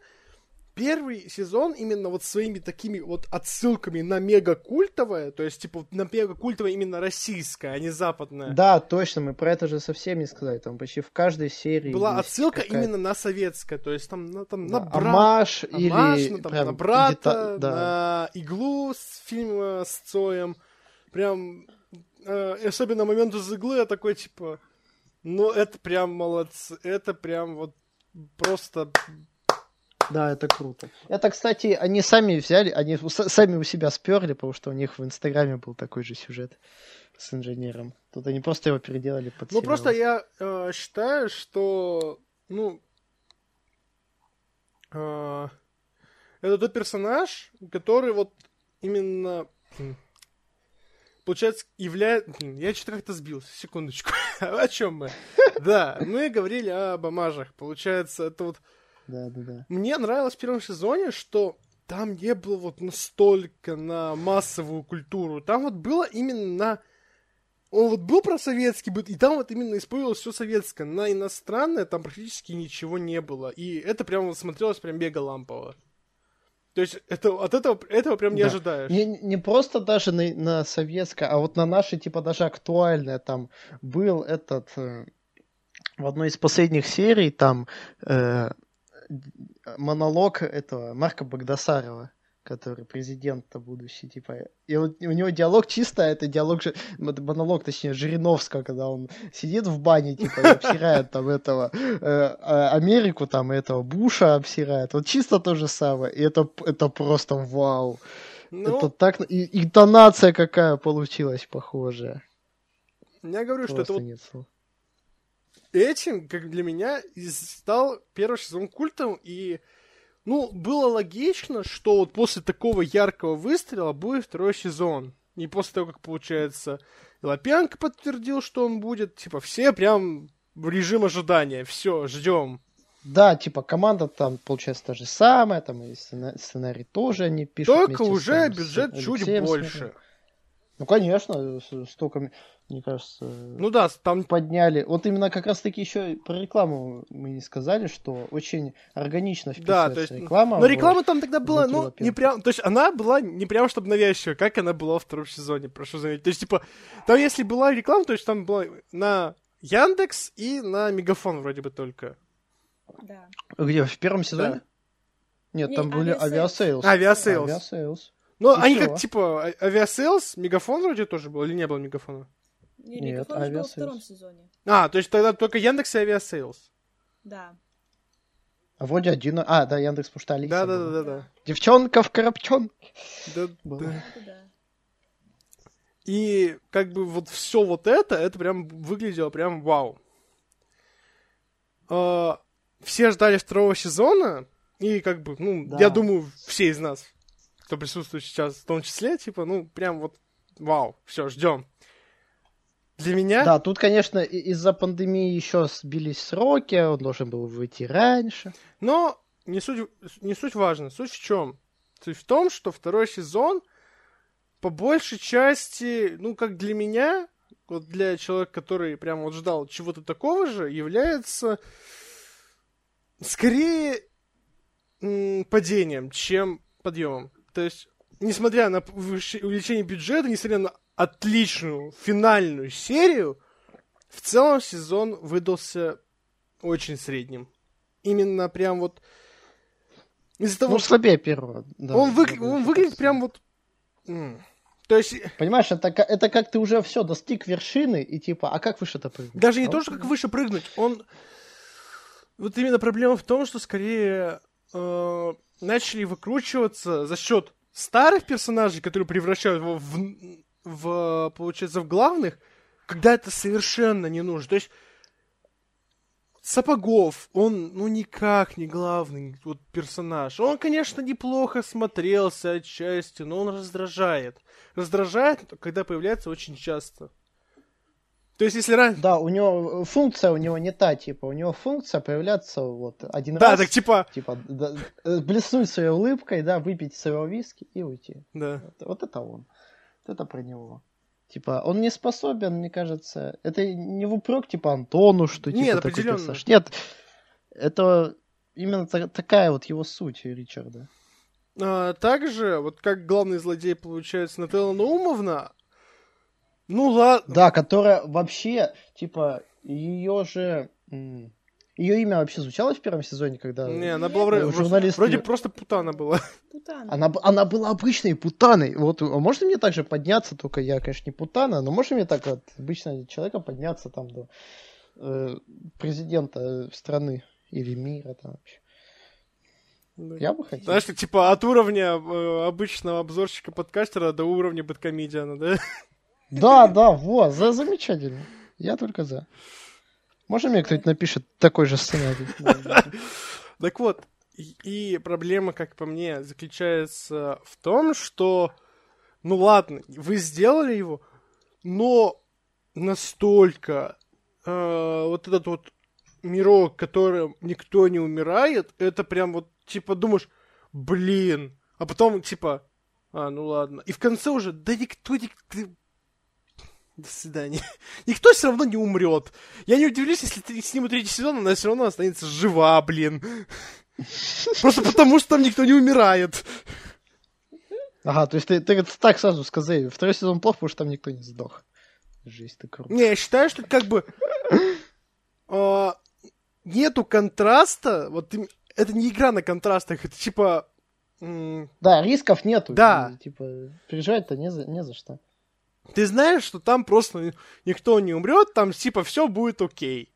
первый сезон именно вот своими такими вот отсылками на мега-культовое, то есть, типа, на мега-культовое именно российское, а не западное. Да, точно, мы про это же совсем не сказали, там почти в каждой серии Была отсылка именно на советское, то есть там, на, там, да, на брат, Амаш, Амаш или ну, там, прям на брата, дета... да. на иглу с фильма с Цоем, прям, э, особенно момент из иглы, я такой, типа, ну, это прям молодцы, это прям вот просто да, это круто. Это, кстати, они сами взяли, они сами у себя сперли, потому что у них в Инстаграме был такой же сюжет с инженером. Тут они просто его переделали под Ну, сериал. просто я э, считаю, что, ну, э, это тот персонаж, который вот именно, получается, является... Я что-то как-то сбился, секундочку. <laughs> О чем мы? Да, мы говорили об амажах. Получается, это вот да, да, да. Мне нравилось в первом сезоне, что там не было вот настолько на массовую культуру. Там вот было именно на... Он вот был про советский быт, и там вот именно использовалось все советское. На иностранное там практически ничего не было. И это прям смотрелось прям мега лампово. То есть это, от этого, этого прям не да. ожидаешь. Не, не просто даже на, на советское, а вот на наши, типа, даже актуальное. Там был этот... Э, в одной из последних серий там э, монолог этого Марка Багдасарова, который президент-то будущий, типа. И вот у него диалог чисто, это диалог, же, монолог, точнее, Жириновского, когда он сидит в бане, типа, и обсирает там этого, э, а, Америку, там, этого Буша обсирает. Вот чисто то же самое. И это, это просто вау. Ну, это так... И интонация какая получилась похожая. Я говорю, Просто что это вот слов этим, как для меня, стал первый сезон культом, и, ну, было логично, что вот после такого яркого выстрела будет второй сезон. И после того, как, получается, Лапенко подтвердил, что он будет, типа, все прям в режим ожидания, все, ждем. Да, типа команда там получается та же самая, там и сценарий тоже они пишут. Только уже с, бюджет с чуть больше. Ну, конечно, столько мне кажется, ну да, там подняли. Вот именно как раз таки еще про рекламу мы не сказали, что очень органично вписывается да, то есть, реклама. Но реклама там тогда была, ну, не прям, то есть она была не прям чтобы навязчивая, как она была во втором сезоне, прошу заметить. То есть, типа, там если была реклама, то есть там была на Яндекс и на Мегафон вроде бы только. Да. Где, в первом сезоне? Да. Нет, не, там были авиасейлс. Авиасейлс. Авиасейлс. Ну, они все. как, типа, а, авиасейлс, Мегафон вроде тоже был, или не было Мегафона? Не, Нет, Мегафон был во втором сезоне. А, то есть тогда только Яндекс и Авиасейлс. Да. А вроде один... А, да, Яндекс, потому что Алиса Да, да, да, да, да. Девчонка в коробчонке. Да, да. И как бы вот все вот это, это прям выглядело прям вау. А, все ждали второго сезона, и как бы, ну, да. я думаю, все из нас, кто присутствует сейчас, в том числе, типа, ну, прям вот вау, все, ждем. Для меня... Да, тут, конечно, из-за пандемии еще сбились сроки, он должен был выйти раньше. Но не суть, не суть важно. Суть в чем? Суть в том, что второй сезон по большей части, ну, как для меня, вот для человека, который прям вот ждал чего-то такого же, является скорее падением, чем подъемом. То есть, несмотря на увеличение бюджета, несмотря на отличную финальную серию, в целом сезон выдался очень средним. Именно прям вот из-за того, ну, слабее первого. Да, он, вы... он выглядит прям вот... То есть... Понимаешь, это, это как ты уже все достиг вершины, и типа, а как выше-то прыгнуть? Даже не а то, что как выше прыгнуть, он... Вот именно проблема в том, что скорее э, начали выкручиваться за счет старых персонажей, которые превращают его в, в, получается, в главных, когда это совершенно не нужно. То есть Сапогов, он, ну, никак не главный вот персонаж. Он, конечно, неплохо смотрелся отчасти, но он раздражает. Раздражает, когда появляется очень часто. То есть, если раньше... Да, у него функция у него не та, типа, у него функция появляться вот один да, раз. Да, так типа... Типа, да, э, блеснуть своей улыбкой, да, выпить своего виски и уйти. Да. Вот, вот это он. Вот это про него. Типа, он не способен, мне кажется. Это не в упрек, типа, Антону, что типа Нет, такой персонаж. Нет, это именно та- такая вот его суть Ричарда. А, также, вот как главный злодей получается Нателла Наумовна, ну ладно. Да, которая вообще, типа, ее же... Ее имя вообще звучало в первом сезоне, когда... Не, она была вроде, журналист... вроде просто Путана была. Путана. Она, она была обычной Путаной. Вот, а можно мне также подняться, только я, конечно, не Путана, но можно мне так вот, обычно человека подняться там до э, президента страны или мира там вообще? Да. Я бы хотел. Знаешь, типа от уровня э, обычного обзорщика-подкастера до уровня бэткомедиана, да? Да, да, вот, за замечательно. Я только за. Можно мне кто-нибудь напишет такой же сценарий? Так вот, и проблема, как по мне, заключается в том, что, ну ладно, вы сделали его, но настолько э, вот этот вот мирок, которым никто не умирает, это прям вот, типа, думаешь, блин, а потом, типа, а, ну ладно. И в конце уже, да никто, никто до свидания. <laughs> Никто все равно не умрет. Я не удивлюсь, если ты сниму третий сезон, она все равно останется жива, блин. <laughs> Просто потому, что там никто не умирает. Ага, то есть ты, ты так сразу сказал, второй сезон плохо, потому что там никто не сдох. Жизнь ты круто. Не, я считаю, что как бы э, нету контраста, вот это не игра на контрастах, это типа... да, рисков нету. Да. Типа, переживать-то не за, не за что. Ты знаешь, что там просто никто не умрет, там типа все будет окей.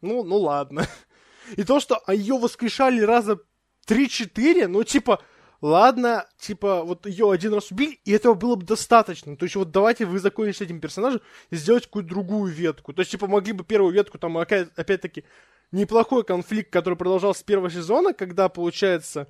Ну, ну ладно. <laughs> И то, что ее воскрешали раза 3-4, ну типа, ладно, типа, вот ее один раз убили, и этого было бы достаточно. То есть вот давайте вы закончите с этим персонажем и сделать какую-то другую ветку. То есть, типа, могли бы первую ветку, там, опять-таки, неплохой конфликт, который продолжался с первого сезона, когда, получается,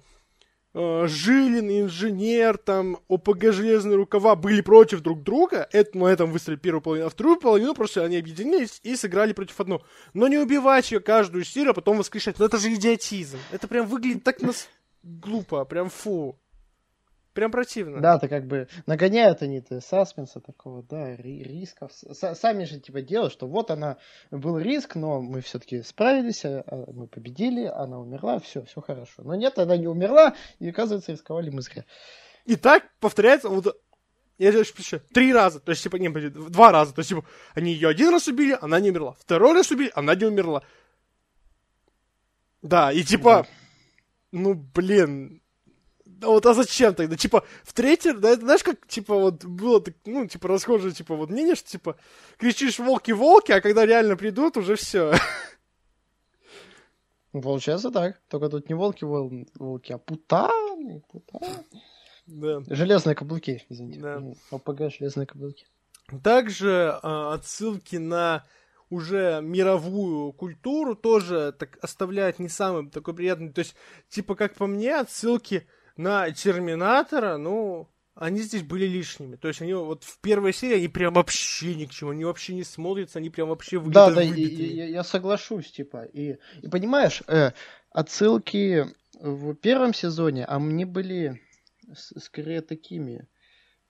Жилин, инженер, там, ОПГ Железные Рукава были против друг друга, это, на этом выстрелили первую половину, а вторую половину просто они объединились и сыграли против одного. Но не убивать ее каждую серию, а потом воскрешать. Ну это же идиотизм. Это прям выглядит так нас... глупо, прям фу. Прям противно. Да, это как бы нагоняют они то саспенса такого, да, рисков. С сами же типа делают, что вот она, был риск, но мы все-таки справились, а, а мы победили, она умерла, все, все хорошо. Но нет, она не умерла, и оказывается, рисковали мы зря. И так повторяется, вот я пишу, три раза, то есть, типа, не, два раза, то есть, типа, они ее один раз убили, она не умерла. Второй раз убили, она не умерла. Да, и типа, ну, блин, вот, а зачем тогда? Типа, в третьем, да, это знаешь, как, типа, вот, было, ну, типа, расхожее, типа, вот мнение, что, типа, кричишь волки-волки, а когда реально придут, уже все. Получается так. Только тут не волки-волки, а путаны, путаны. Да. Железные каблуки, извините. Да. ОПГ железные каблуки. Также э, отсылки на уже мировую культуру тоже так оставляют не самым такой приятный. То есть, типа, как по мне, отсылки на Терминатора, ну, они здесь были лишними. То есть они вот в первой серии они прям вообще ни к чему, они вообще не смотрятся, они прям вообще выглядят Да, да, и, я, я соглашусь, типа. И, и понимаешь, э, отсылки в первом сезоне, а мне были скорее такими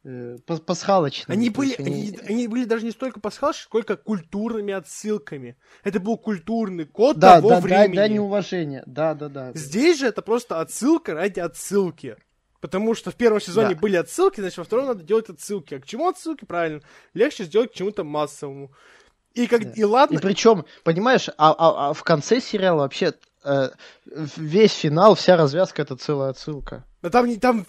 э, пасхалочными. Они были, они... Они, были даже не столько пасхалочными, сколько культурными отсылками. Это был культурный код да, того да, времени. Да, да, неуважение. Да, да, да. Здесь же это просто отсылка ради отсылки. Потому что в первом сезоне да. были отсылки, значит, во втором надо делать отсылки. А к чему отсылки? Правильно. Легче сделать к чему-то массовому. И, как, да. и ладно. И причем, понимаешь, а, а, а в конце сериала вообще э, весь финал, вся развязка это целая отсылка. Да там, не, там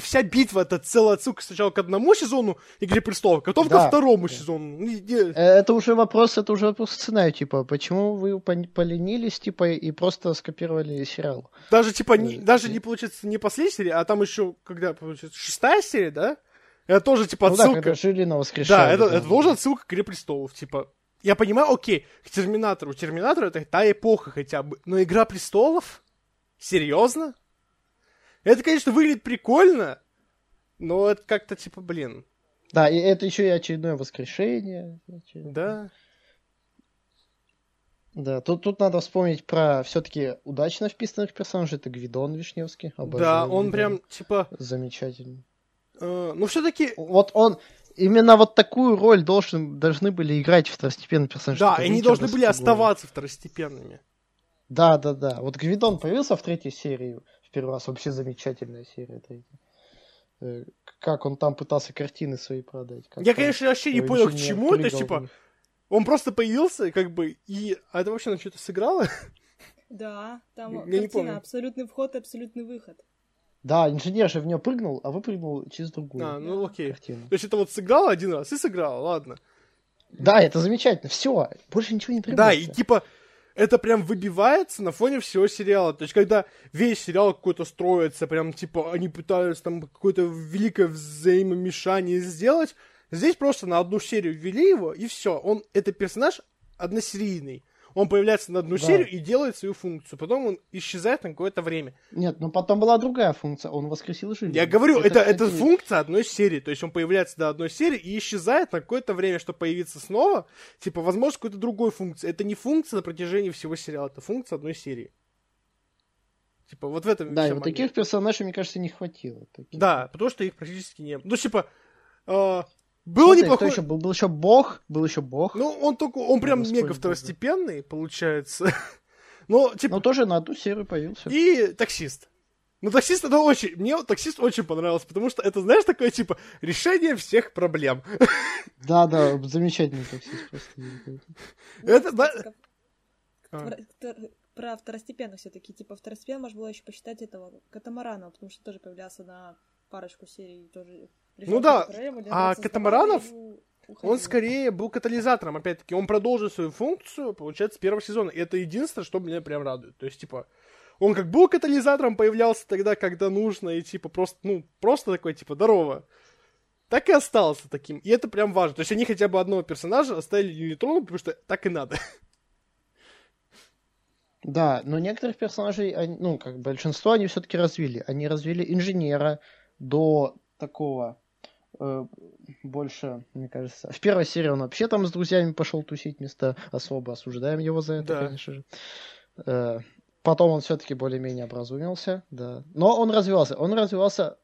вся битва это целая отсылка сначала к одному сезону Игры престолов, потом да. ко второму сезону. Э, это уже вопрос, это уже вопрос сценария, типа, почему вы поленились, типа, и просто скопировали сериал? Даже, типа, не, даже не получается не последняя серия, а там еще, когда, получается, шестая серия, да? Это тоже, типа, отсылка. Ну да, когда жили на Да, это, это тоже отсылка к Игре престолов, типа. Я понимаю, окей, к Терминатору. Терминатор это та эпоха хотя бы. Но Игра престолов? Серьезно? Это, конечно, выглядит прикольно, но это как-то типа, блин. Да, и это еще и очередное воскрешение. Да. Да, тут, тут надо вспомнить про все-таки удачно вписанных персонажей. Это Гвидон Вишневский. Обожаю да, он Гвидон. прям, типа... Замечательный. Э, ну, все-таки... Вот он... Именно вот такую роль должен, должны были играть второстепенные персонажи. Да, и они должны были оставаться второстепенными. Да, да, да. Вот Гвидон появился в третьей серии в первый раз. Вообще замечательная серия третья. Э, как он там пытался картины свои продать. Я, конечно, вообще не понял, к чему это, типа... Он просто появился, как бы, и... А это вообще на что-то сыграло? Да, там Я картина, не помню. абсолютный вход и абсолютный выход. Да, инженер же в нее прыгнул, а выпрыгнул через другую. А, ну окей. Картину. То есть это вот сыграл один раз и сыграл, ладно. Да, это замечательно. Все, больше ничего не требуется. Да, и типа это прям выбивается на фоне всего сериала. То есть, когда весь сериал какой-то строится, прям, типа, они пытаются там какое-то великое взаимомешание сделать, здесь просто на одну серию ввели его, и все. Он, это персонаж односерийный. Он появляется на одну да. серию и делает свою функцию. Потом он исчезает на какое-то время. Нет, но потом была другая функция. Он воскресил жизнь. Я говорю, это, это, это функция одной серии. То есть он появляется до одной серии и исчезает на какое-то время, чтобы появиться снова. Типа, возможно, какой-то другой функции. Это не функция на протяжении всего сериала, это функция одной серии. Типа, вот в этом Да, и вот таких персонажей, мне кажется, не хватило. Таких. Да, потому что их практически не было. Ну, типа, э, был Смотри, неплохой... еще был? Был еще Бог, был еще Бог. Ну, он только, он прям Господи мега второстепенный, Бога. получается. Но, типа... Но тоже на одну серию появился. И таксист. Ну, таксист это очень... Мне таксист очень понравился, потому что это, знаешь, такое, типа, решение всех проблем. <laughs> Да, да, замечательный таксист просто. Это, да... А. Про второстепенных все-таки, типа, второстепенно можно было еще посчитать этого Катамарана, потому что тоже появлялся на парочку серий, тоже ну да, а Катамаранов, он скорее был катализатором, опять-таки, он продолжил свою функцию, получается, с первого сезона, и это единственное, что меня прям радует, то есть, типа, он как был катализатором, появлялся тогда, когда нужно, и, типа, просто, ну, просто такой, типа, здорово, так и остался таким, и это прям важно, то есть, они хотя бы одного персонажа оставили нейтроном, потому что так и надо. Да, но некоторых персонажей, они, ну, как большинство, они все-таки развили. Они развили инженера до такого больше, мне кажется. В первой серии он вообще там с друзьями пошел тусить вместо особо. Осуждаем его за это, да. конечно же. Э, потом он все-таки более-менее образумился, да. Но он развивался. Он развивался...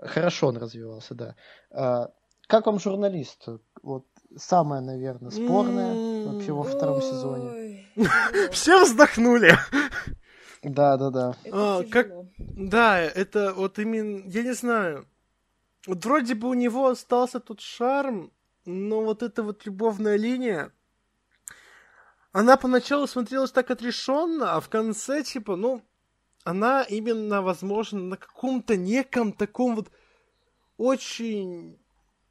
Хорошо он развивался, да. А, как вам журналист? Вот самое, наверное, спорное вообще во втором сезоне. Все вздохнули. Да, да, да. А, как... Да, это вот именно, я не знаю, вот вроде бы у него остался тот шарм, но вот эта вот любовная линия, она поначалу смотрелась так отрешенно, а в конце, типа, ну, она именно, возможно, на каком-то неком таком вот очень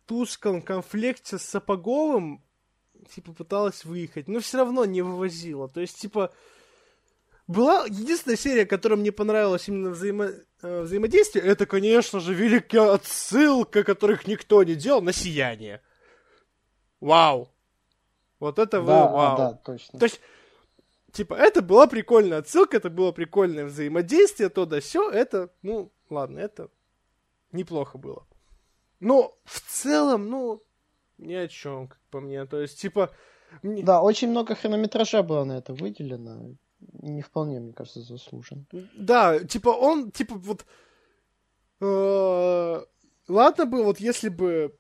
тусклом конфликте с Сапоговым, типа, пыталась выехать, но все равно не вывозила. То есть, типа, была единственная серия, которая мне понравилась именно взаимо... Э, взаимодействие, это, конечно же, великая отсылка, которых никто не делал, на сияние. Вау. Вот это да, было вау. Да, точно. То есть, типа, это была прикольная отсылка, это было прикольное взаимодействие, то да все, это, ну, ладно, это неплохо было. Но в целом, ну, ни о чем, как по мне. То есть, типа... Мне... Да, очень много хронометража было на это выделено не вполне, мне кажется, заслужен. Да, типа он, типа вот... Э, ладно бы, вот если бы...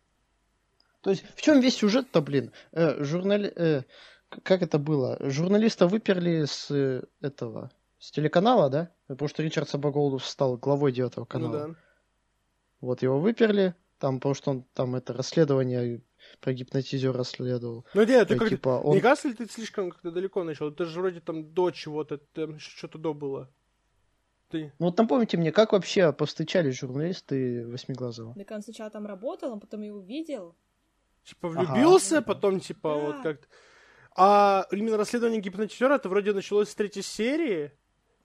То есть, в чем весь сюжет-то, блин? Э, журнали... э, как это было? Журналиста выперли с э, этого... С телеканала, да? Потому что Ричард Сабаголдов стал главой девятого Ну канала. да. Вот его выперли, там, потому что он там это расследование про гипнотизера расследовал. Ну нет, ты Э, как... типа, Не он... кажется ли ты слишком как-то далеко начал? Это же вроде там до чего-то, там что-то до было. Ты... Ну вот напомните мне, как вообще повстречались журналисты Восьмиглазого? Так он сначала там работал, он потом его видел. Типа Ага. влюбился, потом типа Да. вот как-то... А именно расследование гипнотизера, это вроде началось с третьей серии.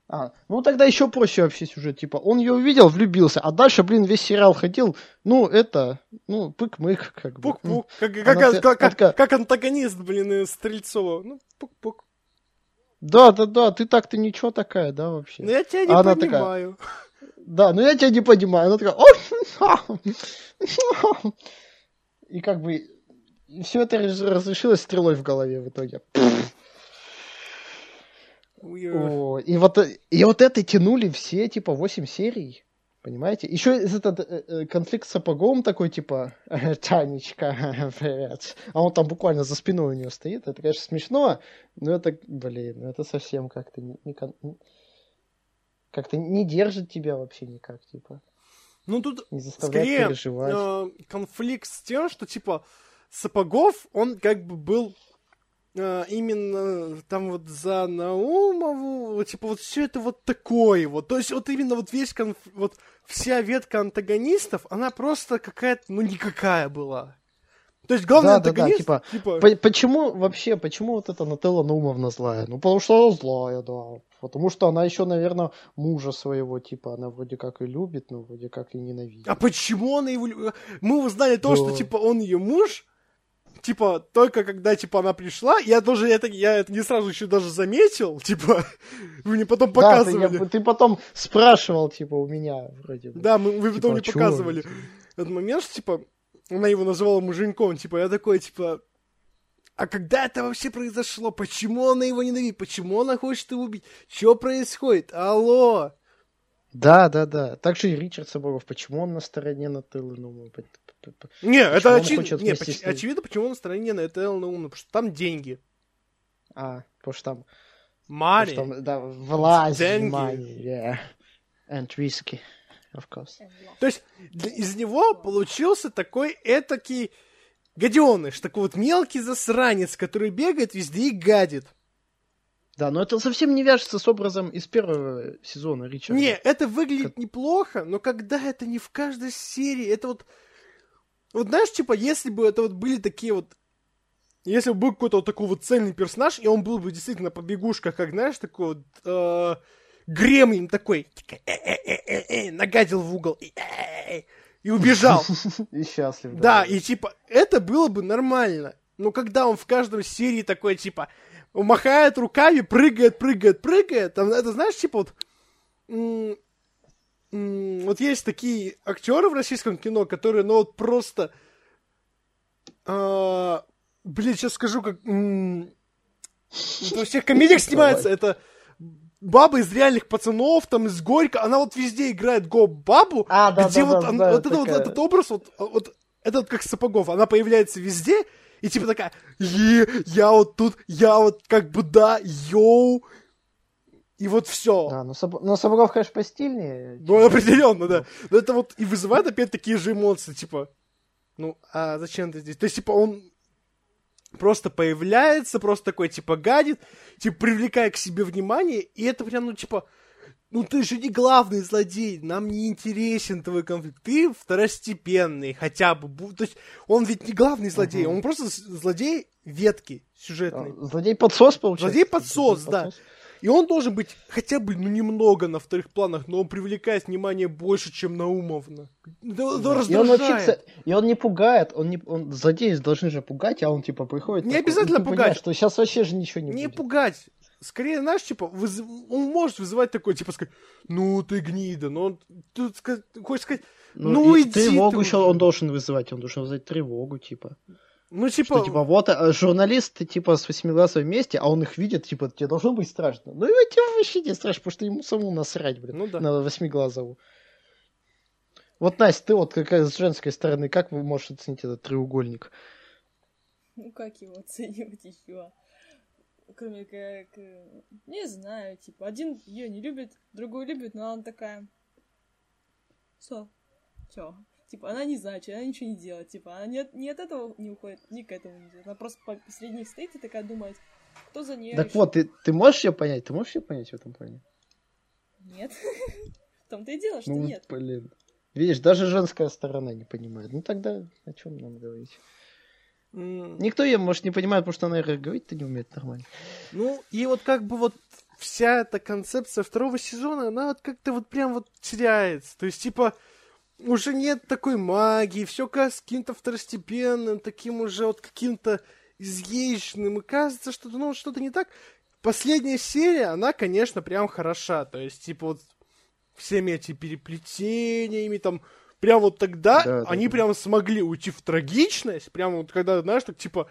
А, ну тогда еще проще вообще сюжет, типа, он ее увидел, влюбился, а дальше, блин, весь сериал ходил, ну, это, ну, пык-мык, как бы. Пук-пук. Как, как, Она как, как, как, как антагонист, блин, Стрельцова. Ну, пук-пук. Да, да, да, ты так-то ничего такая, да, вообще? Ну я тебя не А она такая, понимаю. Да, ну я тебя не понимаю. Она такая... «О, И как бы все это раз- разрешилось стрелой в голове в итоге. О, и вот, э- и вот это тянули все, типа, 8 серий. Понимаете? Еще этот э, э, конфликт с сапогом такой, типа, <laughs> Танечка, <laughs> привет. А он там буквально за спиной у нее стоит. Это, конечно, смешно, но это, блин, ну это совсем как-то не, как-то не держит тебя вообще никак, типа. Ну тут Не скорее переживать. э, конфликт с тем, что типа Сапогов, он как бы был именно там вот за Наумову, типа вот все это вот такое вот. То есть вот именно вот весь конф... вот вся ветка антагонистов, она просто какая-то, ну никакая была. То есть главный Да, да, да, антагонист, типа, типа, По- Почему вообще, почему вот эта Нателла Наумовна злая? Ну, потому что она злая, да. Потому что она еще, наверное, мужа своего, типа, она вроде как и любит, но вроде как и ненавидит. А почему она его... Мы узнали то, Да. что, типа, он ее муж, типа, только когда, типа, она пришла, я тоже это, я это не сразу еще даже заметил, <laughs> типа, вы мне потом Да, ты, показывали. я- ты потом спрашивал, типа, у меня вроде бы. Да, мы, вы Типа, потом а мне чё показывали это? этот момент, что, типа, она его называла муженьком, типа, я такой, типа, а когда это вообще произошло? Почему она его ненавидит? Почему она хочет его убить? Что происходит? Алло! Да, да, да. Также и Ричард Соборов. Почему он на стороне Нателлы Наумовой? П- Не, это он очевидно, не, поч- очевидно, почему он на стороне на это Элна Умна, потому что там деньги. А, потому что там, потому что там да, власть, Деньги. внимание, yeah. And whiskey, of course. То есть из него получился такой этакий гаденыш, такой вот мелкий засранец, который бегает везде и гадит. Да, но это совсем не вяжется с образом из первого сезона Ричарда. Не, это выглядит Как- неплохо, но когда это не в каждой серии, это вот... Вот знаешь, типа, если бы это вот были такие вот... Если бы был какой-то вот такой вот цельный персонаж, и он был бы действительно по бегушках, как, знаешь, такой вот... э, гремлин такой, э-э-э-э-э, нагадил в угол, и убежал. <laughs> И счастлив. Да, и типа, это было бы нормально. Но когда он в каждом серии такой, типа, махает руками, прыгает, прыгает, прыгает, там, это знаешь, типа вот... вот есть такие актеры в российском кино, которые, ну вот просто... а, блин, сейчас скажу, как... это во всех комедиях снимается, это баба из реальных пацанов, там из Горько, она вот везде играет го-бабу, А, да, где да, вот, да, он- знаю, вот, это вот такая. этот образ, вот, вот этот как Сапогов, она появляется везде, и типа такая, «Е, я вот тут, я вот как бы да, йоу, и вот все. Да, но, Саб... но Сабуров, конечно, постильнее. Ну, определенно, да. Но это вот и вызывает опять такие же эмоции, типа, ну, а зачем ты здесь? То есть, типа, он просто появляется, просто такой, типа, гадит, типа, привлекая к себе внимание, и это прям, ну, типа, ну, ты же не главный злодей, нам не интересен твой конфликт, ты второстепенный хотя бы. То есть, он ведь не главный злодей, Мгм. он просто злодей ветки сюжетной. А, Злодей-подсос, получается. Злодей-подсос, да. И он должен быть хотя бы, ну, немного на вторых планах, но он привлекает внимание больше, чем Наумовна. Это, это Да. И он кстати, и он не пугает, он не, он, злодеи должны же пугать, а он типа приходит. Не такой, обязательно «Ну, пугать. понимаешь, что сейчас вообще же ничего не, Не будет. пугать. Скорее, знаешь, типа, выз- он может вызывать такое, типа, сказать, ну, ты гнида, но он, ты ска- хочешь сказать, ну, и иди тревогу ты еще он должен вызывать, он должен вызвать тревогу, типа. Ну, типа, Что, типа, вот а, журналисты, типа, с восьмиглазой вместе, а он их видит, типа, тебе должно быть страшно. Ну, и тебе вообще не страшно, потому что ему самому насрать, блин, ну да. на восьмиглазову. Вот, Настя, ты вот какая с женской стороны, как вы можете оценить этот треугольник? Ну, как его оценивать еще? Кроме как... э, Не знаю, типа, один ее не любит, другой любит, но она такая... Все. Все. Типа, она не значит, она ничего не делает. Типа, она не от, не от этого не уходит, ни к этому не идет. Она просто по- посреди них стоит и такая думает, кто за нее Так решит. вот, ты, ты можешь ее понять? Ты можешь ее понять в этом плане? Нет. <laughs> В том-то и дело, что ну, нет. блин. Видишь, даже женская сторона не понимает. Ну тогда о чем нам говорить? Никто ее, может, не понимает, потому что, наверное, говорить-то не умеет нормально. Ну, и вот как бы вот вся эта концепция второго сезона, она вот как-то вот прям вот теряется. То есть, типа, уже нет такой магии, все кажется каким-то второстепенным, таким уже вот каким-то изъезженным, и кажется, что ну, что-то не так. Последняя серия, она, конечно, прям хороша. То есть, типа, вот всеми этими переплетениями, там, прям вот тогда Да, да, они да. прям смогли уйти в трагичность, прям вот когда, знаешь, так, типа,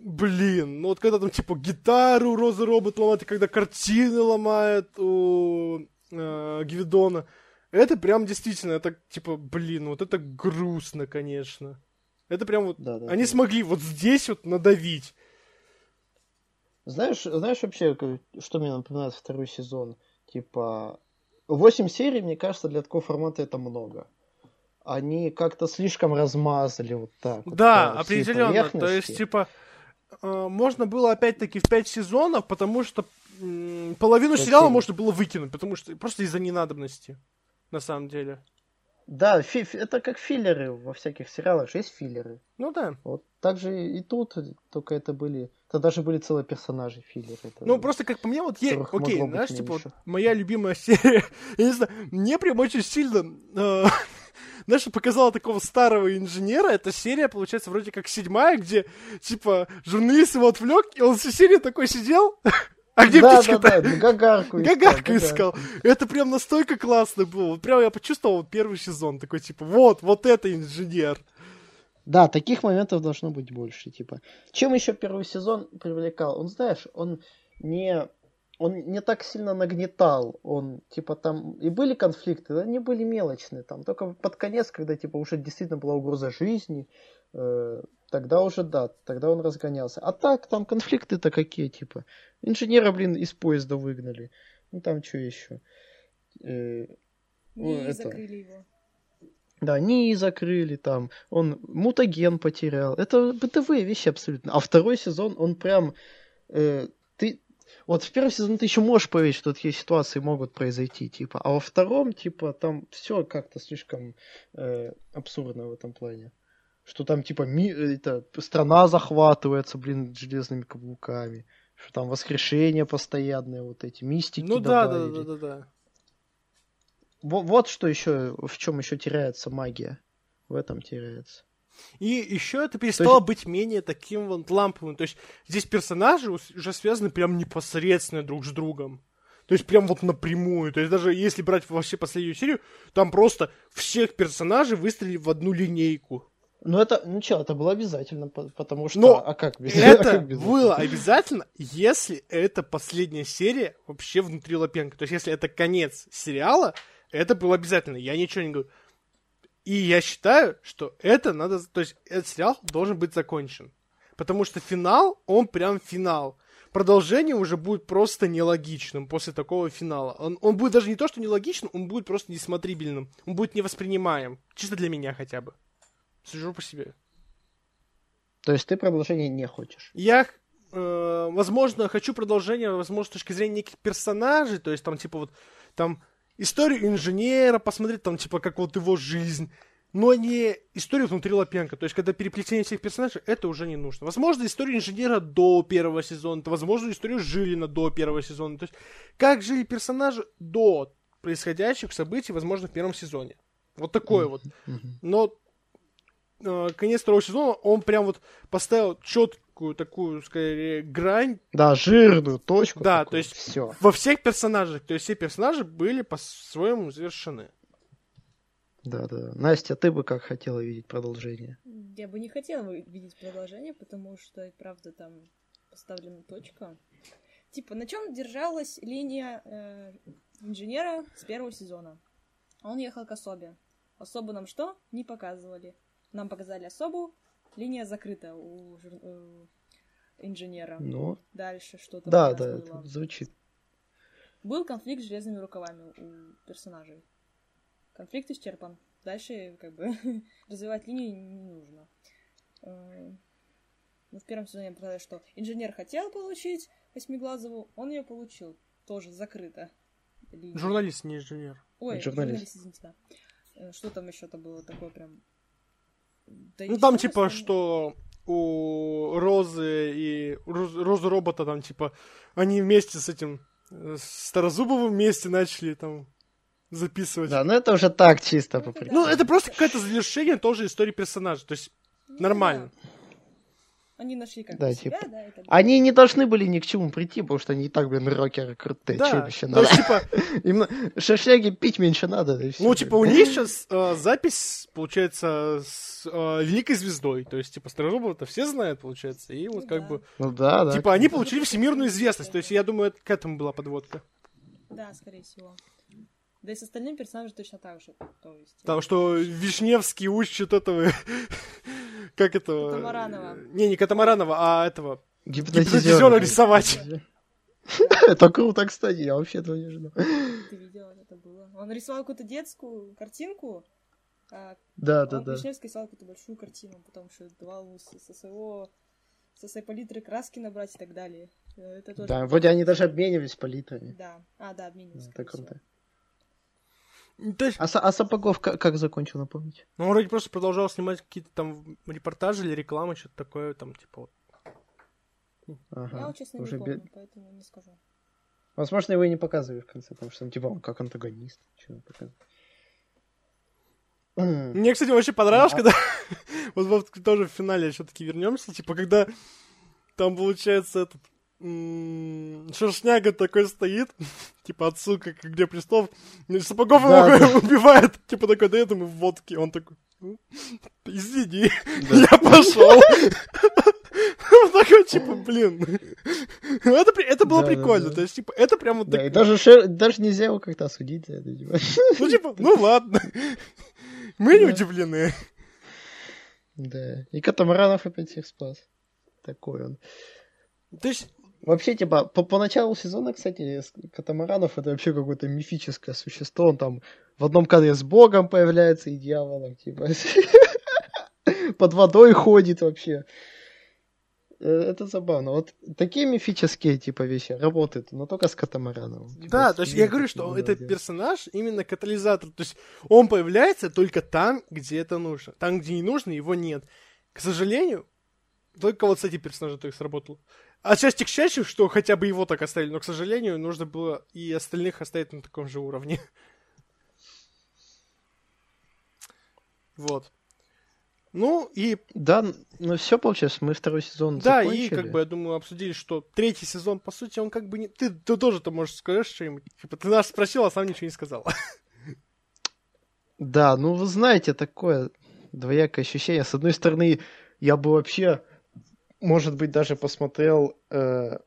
Блин, ну вот когда там типа гитару Роза Робот ломает, и когда картины ломает у э, Гвидона, это прям действительно, это типа, блин, вот это грустно, конечно. Это прям вот, Да, да, они да. смогли вот здесь вот надавить. Знаешь, знаешь вообще, что мне напоминает второй сезон? Типа, 8 серий, мне кажется, для такого формата это много. Они как-то слишком размазали вот так. вот да, всей определенно. То есть, типа, э, можно было опять-таки в 5 сезонов, потому что половину сериала можно было выкинуть, потому что просто из-за ненадобности, на самом деле. Да, фи- это как филлеры во всяких сериалах же есть филлеры. Ну да. Вот так же и тут, только это были... Это даже были целые персонажи филлеры. Это- Ну, просто как по мне, вот есть, окей, знаешь, типа, вот моя любимая <laughs> серия, я не знаю, мне прям очень сильно, э, <laughs> знаешь, показала такого старого инженера, эта серия, получается, вроде как седьмая, где, типа, журналист его отвлек, и он всю серию такой сидел, <laughs> а где да, птичка да, да, Гагарку искал. Гагарку искал. Это прям настолько классно было. Прям я почувствовал первый сезон. Такой, типа, вот, вот это инженер. Да, таких моментов должно быть больше, типа. Чем еще первый сезон привлекал? Он, знаешь, он не, он не так сильно нагнетал, он, типа, там и были конфликты, но они были мелочные, там, только под конец, когда, типа, уже действительно была угроза жизни, э, тогда уже, да, тогда он разгонялся. А так, там конфликты-то какие, типа, инженера, блин, из поезда выгнали, ну, там что еще? Э, ну, это- закрыли его. да, НИИ закрыли там, он мутаген потерял. Это бытовые вещи абсолютно. А второй сезон, он прям... э. Вот в первом сезоне ты еще можешь поверить, что такие ситуации могут произойти, типа. А во втором, типа, там все как-то слишком э, абсурдно в этом плане. Что там, типа, ми... это, страна захватывается, блин, железными каблуками. Что там воскрешения постоянные, вот эти мистики Ну да, да, да, да, да. Во- Вот что еще, в чем еще теряется магия. В этом теряется. И еще это перестало быть менее таким вот ламповым. То есть здесь персонажи уже связаны прям непосредственно друг с другом. То есть прям вот напрямую. То есть даже если брать вообще последнюю серию, там просто всех персонажей выстрелили в одну линейку. Ну это, ну чё, это было обязательно, по- потому что, Но а как без <laughs> а Это как без было обязательно, если это последняя серия вообще внутри Лапенко. То есть если это конец сериала, это было обязательно. Я ничего не говорю. И я считаю, что это надо... То есть этот сериал должен быть закончен. Потому что финал, он прям финал. Продолжение уже будет просто нелогичным после такого финала. Он, он будет даже не то, что нелогичным, он будет просто несмотрибельным. Он будет невоспринимаем. Чисто для меня хотя бы. Сужу по себе. То есть ты продолжение не хочешь? Я, э, возможно, хочу продолжение, возможно, с точки зрения неких персонажей, то есть там, типа, вот, там, историю инженера посмотреть, там, типа, как вот его жизнь, но не историю внутри Лапенко. То есть, когда переплетение всех персонажей, это уже не нужно. Возможно, историю инженера до первого сезона, возможно, историю Жилина до первого сезона. То есть, как жили персонажи до происходящих событий, возможно, в первом сезоне. Вот такое вот. Мгм. Но э, конец второго сезона, он прям вот поставил четкую такую, скорее, грань Да, жирную точку. Да, такую, то есть- все. во всех персонажах. То есть все персонажи были по-своему завершены. Да, да. Настя, ты бы как хотела видеть продолжение? Я бы не хотела видеть продолжение, потому что, правда, там поставлена точка. Типа, на чем держалась линия э, инженера с первого сезона? Он ехал к особе. Особо нам что? Не показывали. Нам показали особу, линия закрыта у жур... э, инженера. Ну, Дальше что-то да, да, было. это звучит. Был конфликт с железными рукавами у персонажей. Конфликт исчерпан. Дальше, как бы, <laughs> развивать линию не нужно. Э, Ну, в первом сезоне показали, что инженер хотел получить Восьмиглазову, он ее получил. Тоже закрыто. Линия. Журналист, не инженер. Ой, Журналист. журналист, извините, да. Э, Что там еще-то было такое прям... Да Ну там типа, что у Розы и Роз- Розы робота там типа они вместе с этим э, с Старозубовым вместе начали там записывать. Да, ну это уже так чисто по Ну, это приколу. Ну, это просто какое-то завершение тоже истории персонажа. То есть Ну, нормально. да. Они нашли как Да, себя, типа. да, далее. Они не должны были ни к чему прийти, потому что они и так, блин, рокеры крутые. Да, еще то надо? есть, типа, <laughs> Им шершняги пить меньше надо. ну, типа, у них сейчас э, запись, получается, с э, Великой Звездой. То есть, типа, Старозубова-то все знают, получается. И вот Ну как да. бы, Ну да, да. типа, они получили всемирную известность. То есть, я думаю, это к этому была подводка. Да, скорее всего. Да и с остальными персонажами точно так же. То есть... Там, что Вишневский учит этого... <laughs> Как этого? Катамаранова. Не, не Катамаранова, а этого... Гипнотизера. Рисовать. Это круто, кстати, я вообще этого не ждал. Ты видел, это было. Он рисовал какую-то детскую картинку, а Да, да, он да. Вишневский рисовал какую-то большую картину, потом еще давал со, со своего со своей палитры краски набрать и так далее. Э, Это тоже... Да, вроде они даже обменивались палитрами. Да. А, да, обменивались. Это скорее всего. То есть, А, а Сапогов как, как закончил, напомните? ну, он вроде просто продолжал снимать какие-то там репортажи или рекламы, что-то такое, там, типа, вот. Ага, Я вот, честно, уже не бе- помню, поэтому не скажу. Возможно, его и не показывали в конце, потому что он типа он как антагонист. Он показывает? <clears throat> Мне, кстати, очень понравилось, Да. когда... <laughs> вот, вот тоже в финале все-таки вернемся, типа, когда там, получается, этот... Шершняга такой стоит, <laughs> типа отсылка к «Игре престолов», Сапогов Да, его <laughs> убивает, типа такой дает ему водки, он такой, «Ну, извини, <laughs> Да. я пошел. Он такой, типа, блин. Это, при- это было Да, да, прикольно, да. то есть, типа, это прям вот Да, так- и даже, Шер- даже нельзя его как-то осудить за это, типа. Ну, типа, ну ладно. Мы не Да. удивлены. Да. И Катамаранов опять всех спас. Такой он. То есть, Вообще, типа, по, по началу сезона, кстати, с- Катамаранов это вообще какое-то мифическое существо. Он там в одном кадре с богом появляется и дьяволом, типа. <laughs> Под водой ходит вообще. Э, Это забавно. Вот такие мифические, типа, вещи работают, но только с Катамараном. Типа, Да, с то есть я говорю, что этот делать. персонаж именно катализатор. То есть он появляется только там, где это нужно. Там, где не нужно, его нет. К сожалению, только вот с этим персонажем так сработало. Отчасти к счастью, что хотя бы его так оставили, но, к сожалению, нужно было и остальных оставить на таком же уровне. Вот. Ну, и Да, ну все получилось, мы второй сезон да, и закончили. как бы, я думаю, обсудили, что третий сезон, по сути, он как бы не... Ты, ты тоже-то можешь сказать что-нибудь. Типа, ты нас спросил, а сам ничего не сказал. Да, ну вы знаете, такое двоякое ощущение. С одной стороны, я бы вообще, может быть, даже посмотрел э,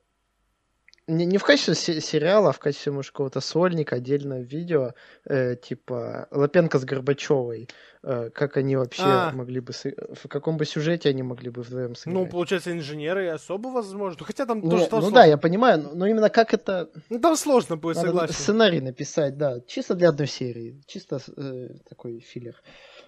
не, не в качестве се- сериала, а в качестве, может, какого-то сольника, отдельное видео, э, типа Лапенко с Горбачевой, э, как они вообще А. могли бы, в каком бы сюжете они могли бы вдвоем сыграть. Ну, получается, инженеры особо возможно. Хотя там Ну, тоже там ну сложно. да, я понимаю, но, но именно как это Ну, там сложно будет, надо согласен. сценарий написать, да, чисто для одной серии, чисто э, такой филлер.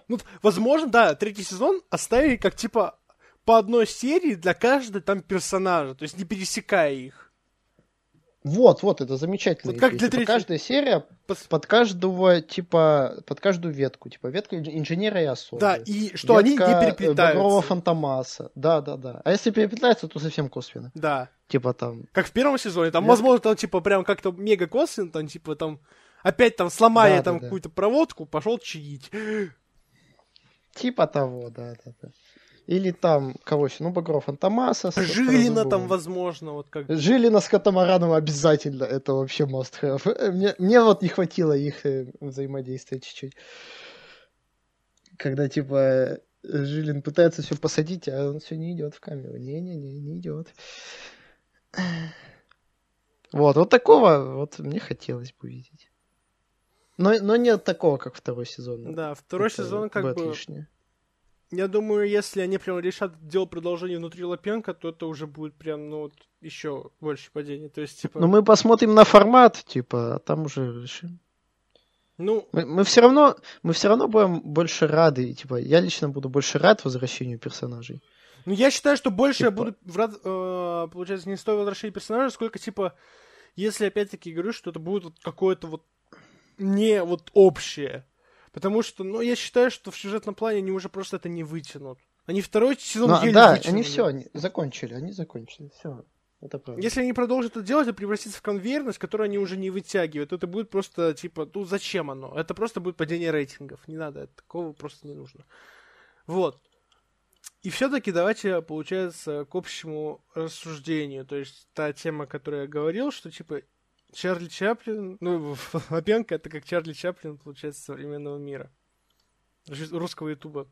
Ну, возможно, да, третий сезон оставили как, типа, по одной серии для каждой там персонажа, то есть не пересекая их. Вот, вот, это замечательно. Вот как для третьей- Каждая серия Пос- под каждого, типа, под каждую ветку. Типа, ветка инж- инженера и особо. Да, и что они не Багрового переплетаются. фантомаса. Да, да, да. А если переплетаются, то совсем косвенно. Да. Типа там. Как в первом сезоне. Там, Ветка- возможно, там, типа, прям как-то мега косвенно, там, типа, там, опять там сломали Да, там да, да. какую-то проводку, пошел чаить. Типа того, да, да, да. Или там, кого еще? Ну, Багров Фантомаса. с- Жилина там, возможно, вот как. Жилина с Катамараном обязательно. Это вообще must have. Э, Мне, мне вот не хватило их э, взаимодействия чуть-чуть. Когда, типа, Жилин пытается все посадить, а он все не идет в камеру. Не-не-не, не идет. Вот, вот такого вот мне хотелось бы видеть. Но, но нет такого, как второй сезон. Да, второй Это сезон как бы... лишнее. Я думаю, если они прям решат делать продолжение внутри Лапенко, то это уже будет прям, ну, вот, еще больше падений. То есть, типа... Но мы посмотрим на формат, типа, а там уже решим. Ну, Мы, мы все равно, мы все равно будем больше рады, типа, я лично буду больше рад возвращению персонажей. ну, я считаю, что больше я Типа- буду, врат, э, получается, не стоит возвращения персонажа, сколько, типа, если, опять-таки, говорю, что это будет вот какое-то вот не вот общее. Потому что, ну, я считаю, что в сюжетном плане они уже просто это не вытянут. Они второй сезон Ну, еле да, вытянули. они все, они закончили, они закончили, все. Это правда. Если они продолжат это делать, это превратится в конвейерность, которую они уже не вытягивают. Это будет просто, типа, ну зачем оно? Это просто будет падение рейтингов. Не надо, такого просто не нужно. Вот. И все-таки давайте, получается, к общему рассуждению. То есть та тема, о которой я говорил, что, типа, Чарли Чаплин, ну, <laughs> Лапенко это как Чарли Чаплин, получается, современного мира. Рус- Русского ютуба.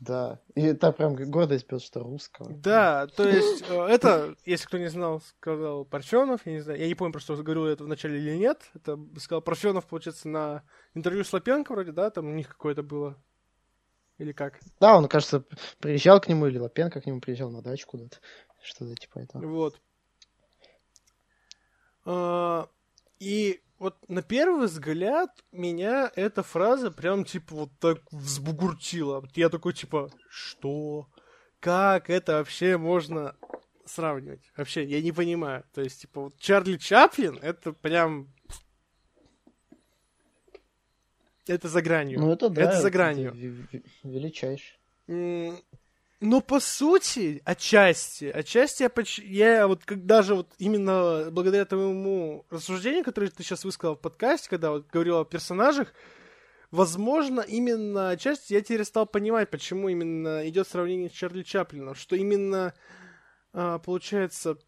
Да. И это прям гордость пес, что русского. Да, то есть э, это, если кто не знал, сказал Парфенов, я не знаю, я не помню просто, говорил это вначале или нет, это сказал Парфенов, получается, на интервью с Лапенко вроде, да, там у них какое-то было, или как. Да, он, кажется, приезжал к нему, или Лапенко к нему приезжал на дачу куда-то. Что-то типа этого. Вот. А, И вот на первый взгляд меня эта фраза прям типа вот так взбугуртила. Вот Я такой типа, что? Как это вообще можно сравнивать? Вообще, я не понимаю. То есть, типа, вот Чарли Чаплин, это прям... Это за гранью. Ну, это да. Это за гранью. ве- Величайший. М, Ну, по сути, отчасти, отчасти я, поч- я вот как даже вот именно благодаря твоему рассуждению, которое ты сейчас высказал в подкасте, когда вот говорил о персонажах, возможно, именно отчасти я теперь стал понимать, почему именно идет сравнение с Чарли Чаплином, что именно, а, получается,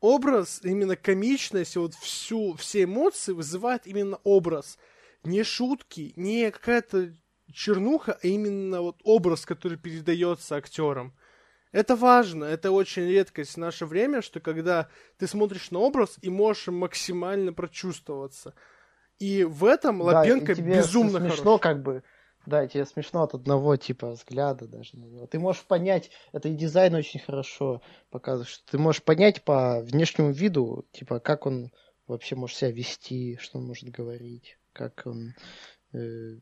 образ, именно комичность, вот всю, все эмоции вызывает именно образ. Не шутки, не какая-то чернуха, а именно вот образ, который передается актерам. Это важно, это очень редкость в наше время, что когда ты смотришь на образ и можешь максимально прочувствоваться. И в этом Да, Лапенко и тебе безумно смешно, хорош. как бы. Да, тебе смешно от одного типа взгляда даже на него. Ты можешь понять, это и дизайн очень хорошо показывает, что ты можешь понять по внешнему виду, типа, как он вообще может себя вести, что он может говорить, как он э,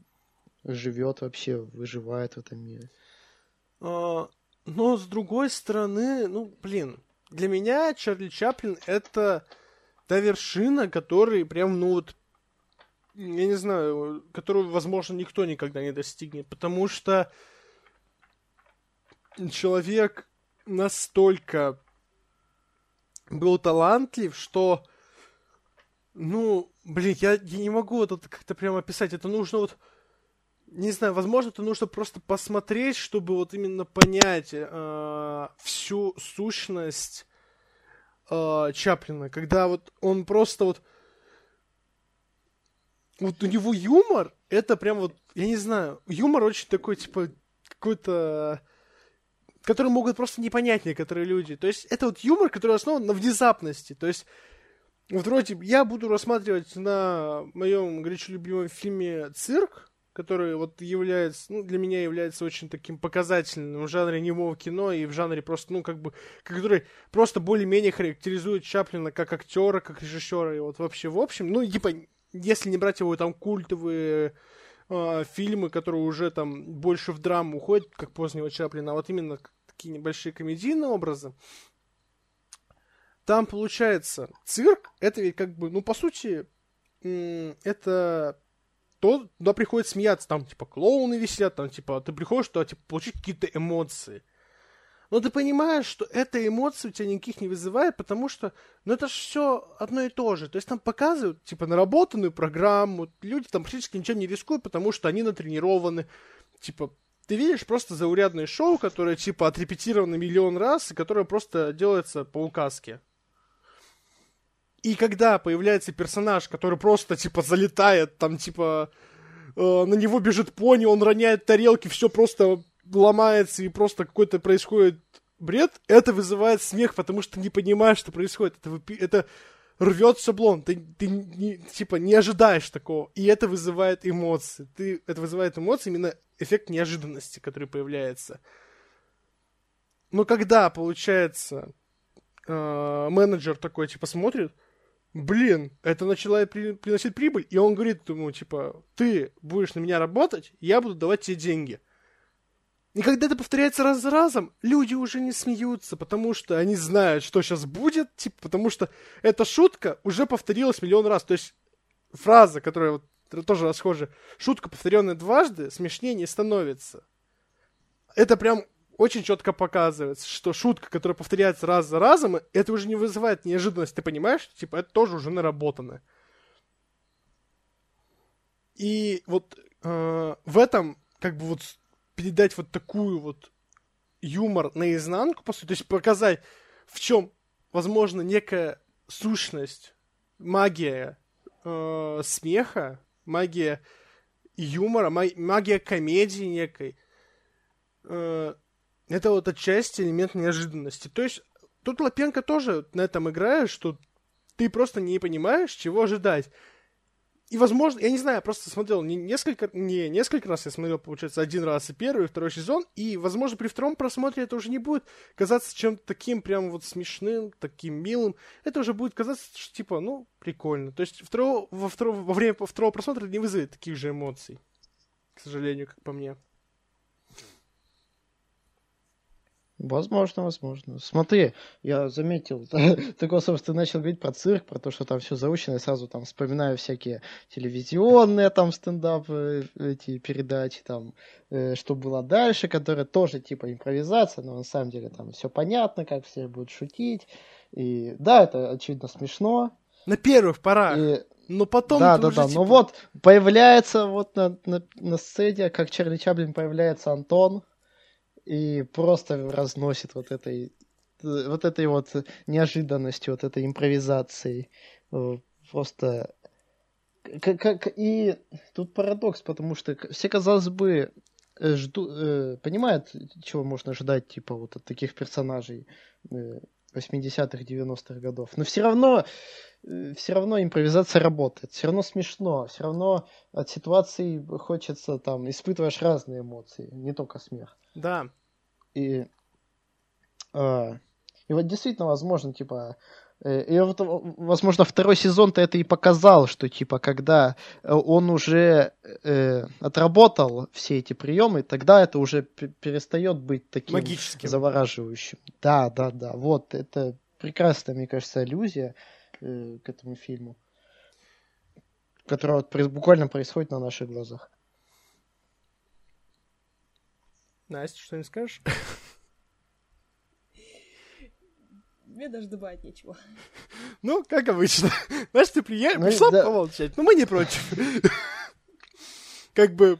живет вообще, выживает в этом мире. А, но с другой стороны, ну, блин, для меня Чарли Чаплин это та вершина, которой прям, ну вот, я не знаю, которую, возможно, никто никогда не достигнет, потому что человек настолько был талантлив, что, ну, блин, я, я не могу вот это как-то прямо описать, это нужно вот не знаю, возможно, это нужно просто посмотреть, чтобы вот именно понять э, всю сущность э, Чаплина, когда вот он просто вот вот у него юмор, это прям вот, я не знаю, юмор очень такой, типа, какой-то который могут просто не понять некоторые люди. То есть это вот юмор, который основан на внезапности. То есть вот вроде я буду рассматривать на моем горячо любимом фильме «Цирк», который вот является, ну, для меня является очень таким показательным в жанре немого кино и в жанре просто, ну, как бы, который просто более-менее характеризует Чаплина как актера, как режиссера, и вот вообще. В общем, ну, типа, если не брать его там культовые э, фильмы, которые уже там больше в драму уходят, как позднего Чаплина, а вот именно такие небольшие комедийные образы, там получается цирк, это ведь как бы, ну, по сути, это то туда приходит смеяться, там, типа, клоуны висят, там, типа, ты приходишь туда, типа, получить какие-то эмоции. Но ты понимаешь, что эта эмоция у тебя никаких не вызывает, потому что, ну, это же все одно и то же. То есть там показывают, типа, наработанную программу, люди там практически ничем не рискуют, потому что они натренированы. Типа, ты видишь просто заурядное шоу, которое, типа, отрепетировано миллион раз, и которое просто делается по указке. И когда появляется персонаж, который просто, типа, залетает, там, типа, э, на него бежит пони, он роняет тарелки, все просто ломается, и просто какой-то происходит бред, это вызывает смех, потому что не понимаешь, что происходит. Это, выпи- это рвется блон, ты, ты не, типа не ожидаешь такого, и это вызывает эмоции. Ты, это вызывает эмоции, именно эффект неожиданности, который появляется. Но когда, получается, э, менеджер такой, типа, смотрит, блин, это начало при, приносить прибыль, и он говорит ему, типа, ты будешь на меня работать, я буду давать тебе деньги. И когда это повторяется раз за разом, люди уже не смеются, потому что они знают, что сейчас будет, типа, потому что эта шутка уже повторилась миллион раз. То есть фраза, которая вот тоже расхожая, шутка, повторенная дважды, смешнее не становится. Это прям очень четко показывается, что шутка, которая повторяется раз за разом, это уже не вызывает неожиданность. Ты понимаешь? Типа, это тоже уже наработано. И вот э, в этом, как бы вот передать вот такую вот юмор наизнанку, по сути, то есть показать, в чем, возможно, некая сущность, магия э, смеха, магия юмора, магия комедии некой. Э, это вот отчасти элемент неожиданности. То есть тут Лапенко тоже на этом играет, что ты просто не понимаешь, чего ожидать. И, возможно, я не знаю, я просто смотрел не несколько, не несколько раз, я смотрел, получается, один раз и первый, и второй сезон, и, возможно, при втором просмотре это уже не будет казаться чем-то таким прям вот смешным, таким милым. Это уже будет казаться, что, типа, ну, прикольно. То есть второго, во, второго, во время второго просмотра не вызовет таких же эмоций, к сожалению, как по мне. Возможно, возможно. Смотри, я заметил, <laughs> такой, собственно, начал говорить про цирк, про то, что там все заучено, и сразу там вспоминаю всякие телевизионные там стендапы, эти передачи, там, э, что было дальше, которые тоже типа импровизация, но на самом деле там все понятно, как все будут шутить. И да, это очевидно смешно. На первых порах. И... Но потом да, да, да. Типа... Ну вот появляется вот на, на, на сцене, как Чарли Чаплин появляется Антон, и просто разносит вот этой вот этой вот неожиданностью, вот этой импровизацией. Э, просто как, как, и тут парадокс, потому что все, казалось бы, э, жду, э, понимают, чего можно ждать, типа, вот от таких персонажей 80-х, 90-х годов. Но все равно, э, все равно импровизация работает, все равно смешно, все равно от ситуации хочется там, испытываешь разные эмоции, не только смех. Да. И, э, и вот действительно, возможно, типа, и вот, возможно, второй сезон-то это и показал, что, типа, когда он уже э, отработал все эти приемы, тогда это уже перестает быть таким Магическим. завораживающим. Да, да, да. Вот, это прекрасная, мне кажется, аллюзия э, к этому фильму, которая вот буквально происходит на наших глазах. Настя, что не скажешь? Мне даже добавить нечего. <laughs> Ну, как обычно. <laughs> Знаешь, ты приехал, ну, пришла да. помолчать. Ну, мы не против. <laughs> Как бы...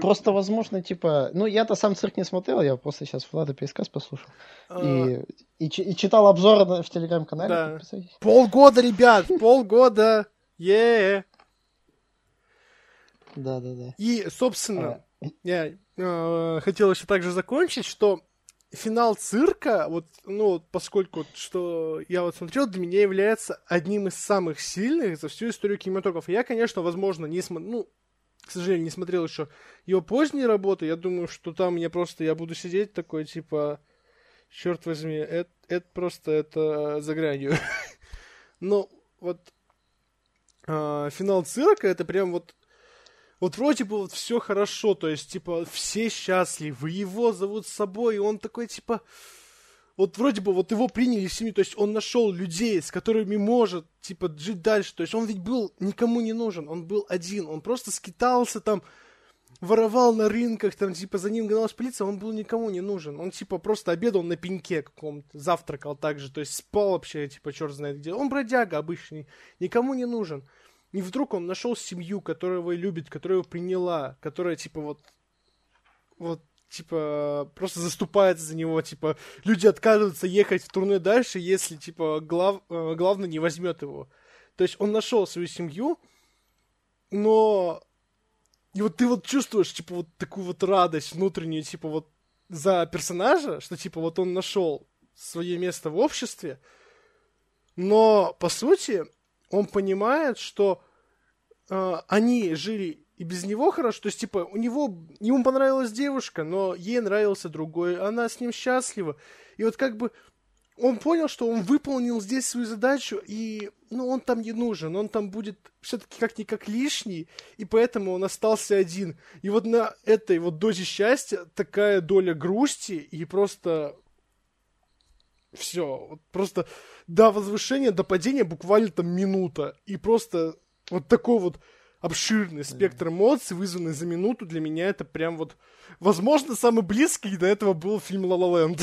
Просто, возможно, типа... Ну, я-то сам цирк не смотрел, я просто сейчас Влада пересказ послушал. А. И, и, и читал обзоры в телеграм-канале. Да. Полгода, ребят, полгода. Е. Да, да, да. И, собственно, а. Я э, хотел еще также закончить, что финал цирка, вот, ну, поскольку, что я вот смотрел, для меня является одним из самых сильных за всю историю кинематографа. Я, конечно, возможно, не смотрел, ну, к сожалению, не смотрел еще его поздние работы. Я думаю, что там я просто, я буду сидеть такой, типа, черт возьми, это, это просто, это за гранью. <laughs> Но вот э, финал цирка, это прям вот вот вроде бы вот все хорошо, то есть, типа, все счастливы, его зовут с собой, и он такой, типа, вот вроде бы вот его приняли в семью, то есть он нашел людей, с которыми может, типа, жить дальше, то есть он ведь был никому не нужен, он был один, он просто скитался там, воровал на рынках, там, типа, за ним гналась полиция, он был никому не нужен. Он, типа, просто обедал на пеньке каком-то, завтракал также, то есть спал вообще, типа, черт знает где. Он бродяга обычный, никому не нужен. И вдруг он нашел семью, которая его любит, которая его приняла, которая, типа, вот, вот, типа, просто заступается за него, типа, люди отказываются ехать в турне дальше, если, типа, глав, э, главный не возьмет его. То есть он нашел свою семью, но и вот ты вот чувствуешь, типа, вот такую вот радость внутреннюю, типа, вот за персонажа, что, типа, вот он нашел свое место в обществе, Но, по сути, он понимает, что э, они жили и без него хорошо. То есть, типа, у него, ему понравилась девушка, но ей нравился другой. Она с ним счастлива. И вот как бы он понял, что он выполнил здесь свою задачу, и ну, он там не нужен, он там будет все-таки как-никак лишний, и поэтому он остался один. И вот на этой вот дозе счастья такая доля грусти, и просто все, вот просто до возвышения, до падения буквально там минута, и просто вот такой вот обширный спектр эмоций, вызванный за минуту, для меня это прям вот, возможно, самый близкий до этого был фильм «Ла Ла Ленд».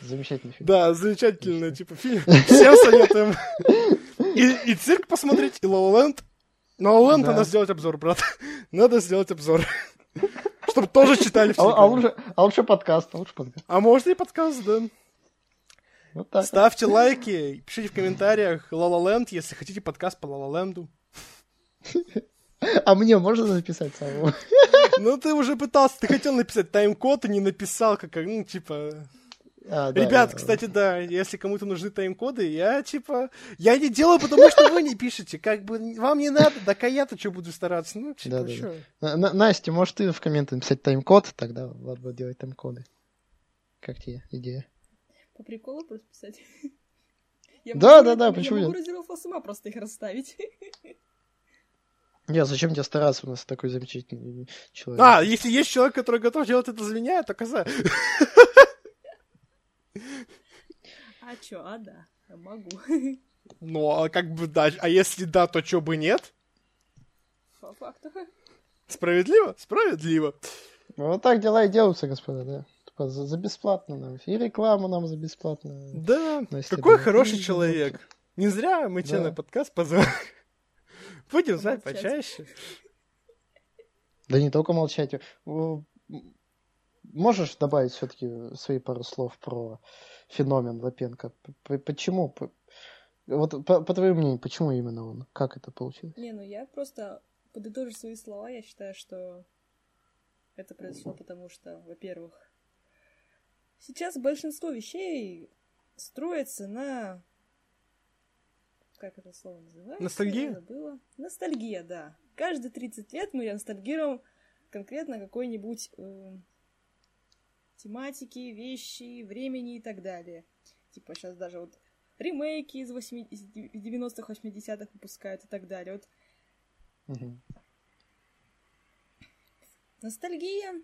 Замечательный фильм. Да, замечательный, типа, фильм. Всем советуем. И, и цирк посмотреть, и Лололенд. На Лололенд Да. надо сделать обзор, брат. Надо сделать обзор. Чтобы тоже читали А, все. а лучше, а лучше подкаст, а лучше подкаст. А можно и подкаст, да. Вот так. Ставьте лайки, пишите в комментариях Лололенд, если хотите подкаст по Лололенду. А мне можно написать самому? Ну, ты уже пытался, ты хотел написать тайм-код, и не написал, как, ну, типа... А, да, Ребят, да. кстати, да, если кому-то нужны тайм-коды, я, типа, я не делаю, потому что вы не пишете. Как бы, вам не надо, так а я-то что буду стараться? Ну, типа, чё? На- На- Настя, может ты в комменты написать тайм-код, тогда Влад будет делать тайм-коды. Как тебе идея? По приколу просто писать. Я Да, могу- да, да, я почему могу нет? сама просто их расставить. Не, зачем тебе стараться, у нас такой замечательный человек. А, если есть человек, который готов делать это за меня, то коза. <laughs> А чё, а да, я могу. Ну, а как бы, да, а если да, то чё бы нет? По факту. Справедливо? Справедливо. Ну, Вот так дела и делаются, господа, да. Типа за, за бесплатно нам. И рекламу нам за бесплатно. Да, Настя, какой да. хороший человек. Не зря мы тебя Да. на подкаст позвали. Будем знать почаще. Да не только молчать. Можешь добавить все-таки свои пару слов про феномен Лапенко? Почему? Вот по, по твоему мнению, почему именно он? Как это получилось? Не, ну я просто подытожу свои слова. Я считаю, что это произошло потому, что, во-первых, сейчас большинство вещей строится на... Как это слово называется? Ностальгия? Я забыла. Ностальгия, да. Каждые 30 лет мы ностальгируем конкретно какой-нибудь э, тематики, вещи, времени и так далее. Типа сейчас даже вот ремейки из 80 из 90-х, 80-х выпускают и так далее. Вот ностальгия,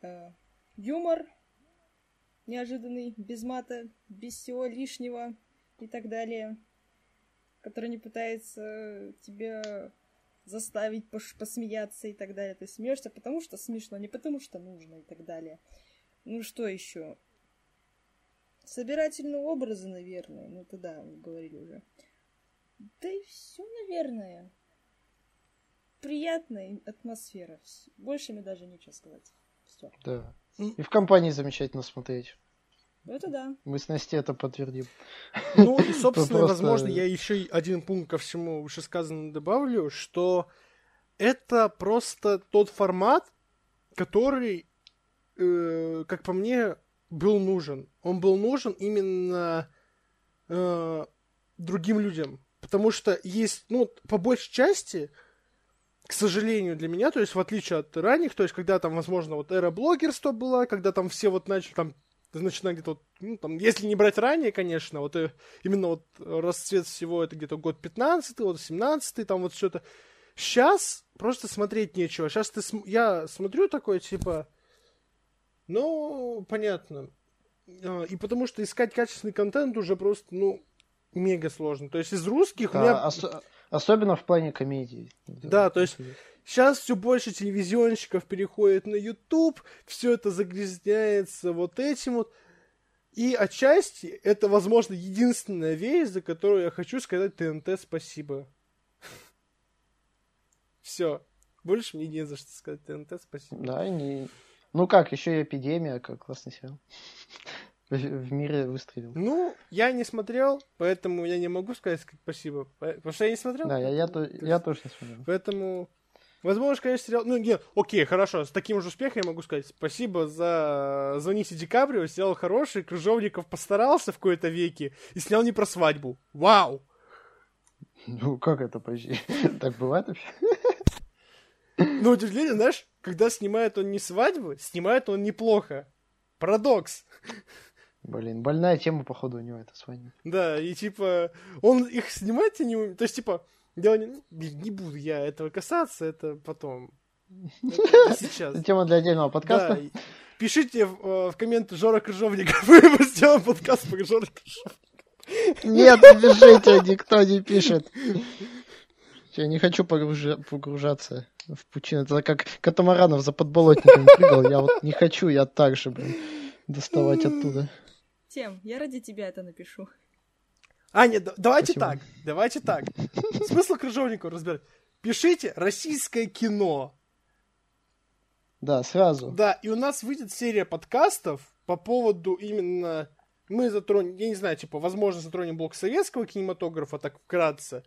э, юмор неожиданный, без мата, без всего лишнего и так далее, который не пытается тебя заставить пош- посмеяться и так далее. Ты смеешься, потому что смешно, не потому что нужно и так далее. Ну что еще? Собирательные образы, наверное. Ну это да, мы говорили уже. Да и все, наверное. Приятная атмосфера. Больше мне даже нечего сказать. Все. Да. И в компании замечательно смотреть. Это да. Мы с Настей это подтвердим. Ну и, <laughs> собственно, Просто- возможно, я еще один пункт ко всему вышесказанному добавлю, что это просто тот формат, который, э, как по мне, был нужен. Он был нужен именно э, другим людям. Потому что есть, ну, по большей части, к сожалению, для меня, то есть в отличие от ранних, то есть когда там, возможно, вот эра блогерства была, когда там все вот начали там начинать где-то, вот, ну, там, если не брать ранее, конечно, вот э, именно вот расцвет всего это где-то год 15 вот 17 там вот все это. Сейчас просто смотреть нечего. Сейчас ты см- я смотрю такой, типа, ну, понятно. А, И потому что искать качественный контент уже просто, ну, мега сложно. То есть из русских у меня... Да, ос- особенно в плане комедии. Да, то есть Сейчас все больше телевизионщиков переходит на YouTube, все это загрязняется вот этим вот. И отчасти это, возможно, единственная вещь, за которую я хочу сказать ТНТ спасибо. <laughs> Все. Больше мне не за что сказать ТНТ спасибо. Да, не... Ну как, еще и эпидемия, как классный сериал. В, в мире выстрелил. Ну, я не смотрел, поэтому я не могу сказать спасибо. По- Потому что я не смотрел. Да, я, я, я тоже не смотрел. Поэтому Возможно, конечно, сериал... Ну, нет, окей, хорошо, с таким же успехом я могу сказать спасибо за «Звоните Ди Каприо», сериал хороший, Крыжовников постарался в кои-то веке и снял не про свадьбу. Вау! Ну, как это почти? <laughs> Так бывает вообще? Ну, удивление, знаешь, когда снимает он не свадьбу, снимает он неплохо. Парадокс. Блин, больная тема, походу, у него это свадьба. Да, и типа, он их снимать не умеет. То есть, типа, не, ну, блин, не буду я этого касаться, это потом. <laughs> Это сейчас. Это тема для отдельного подкаста. Да, Пишите в, э, в комменты Жора Крыжовников, <laughs> мы сделаем подкаст по Жора Крыжовников. Нет, не пишите, никто не пишет. Я не хочу погружа- погружаться в пучину. Это как Катамаранов за подболотником прыгал. Я вот не хочу, я так же, блин, доставать оттуда. Тем, я ради тебя это напишу. А, нет, да- давайте Спасибо. так, давайте так. Смысл Крыжовникова разбирать. Пишите российское кино. Да, сразу. Да, и у нас выйдет серия подкастов по поводу именно... Мы затронем, я не знаю, типа, возможно, затронем блок советского кинематографа, так вкратце.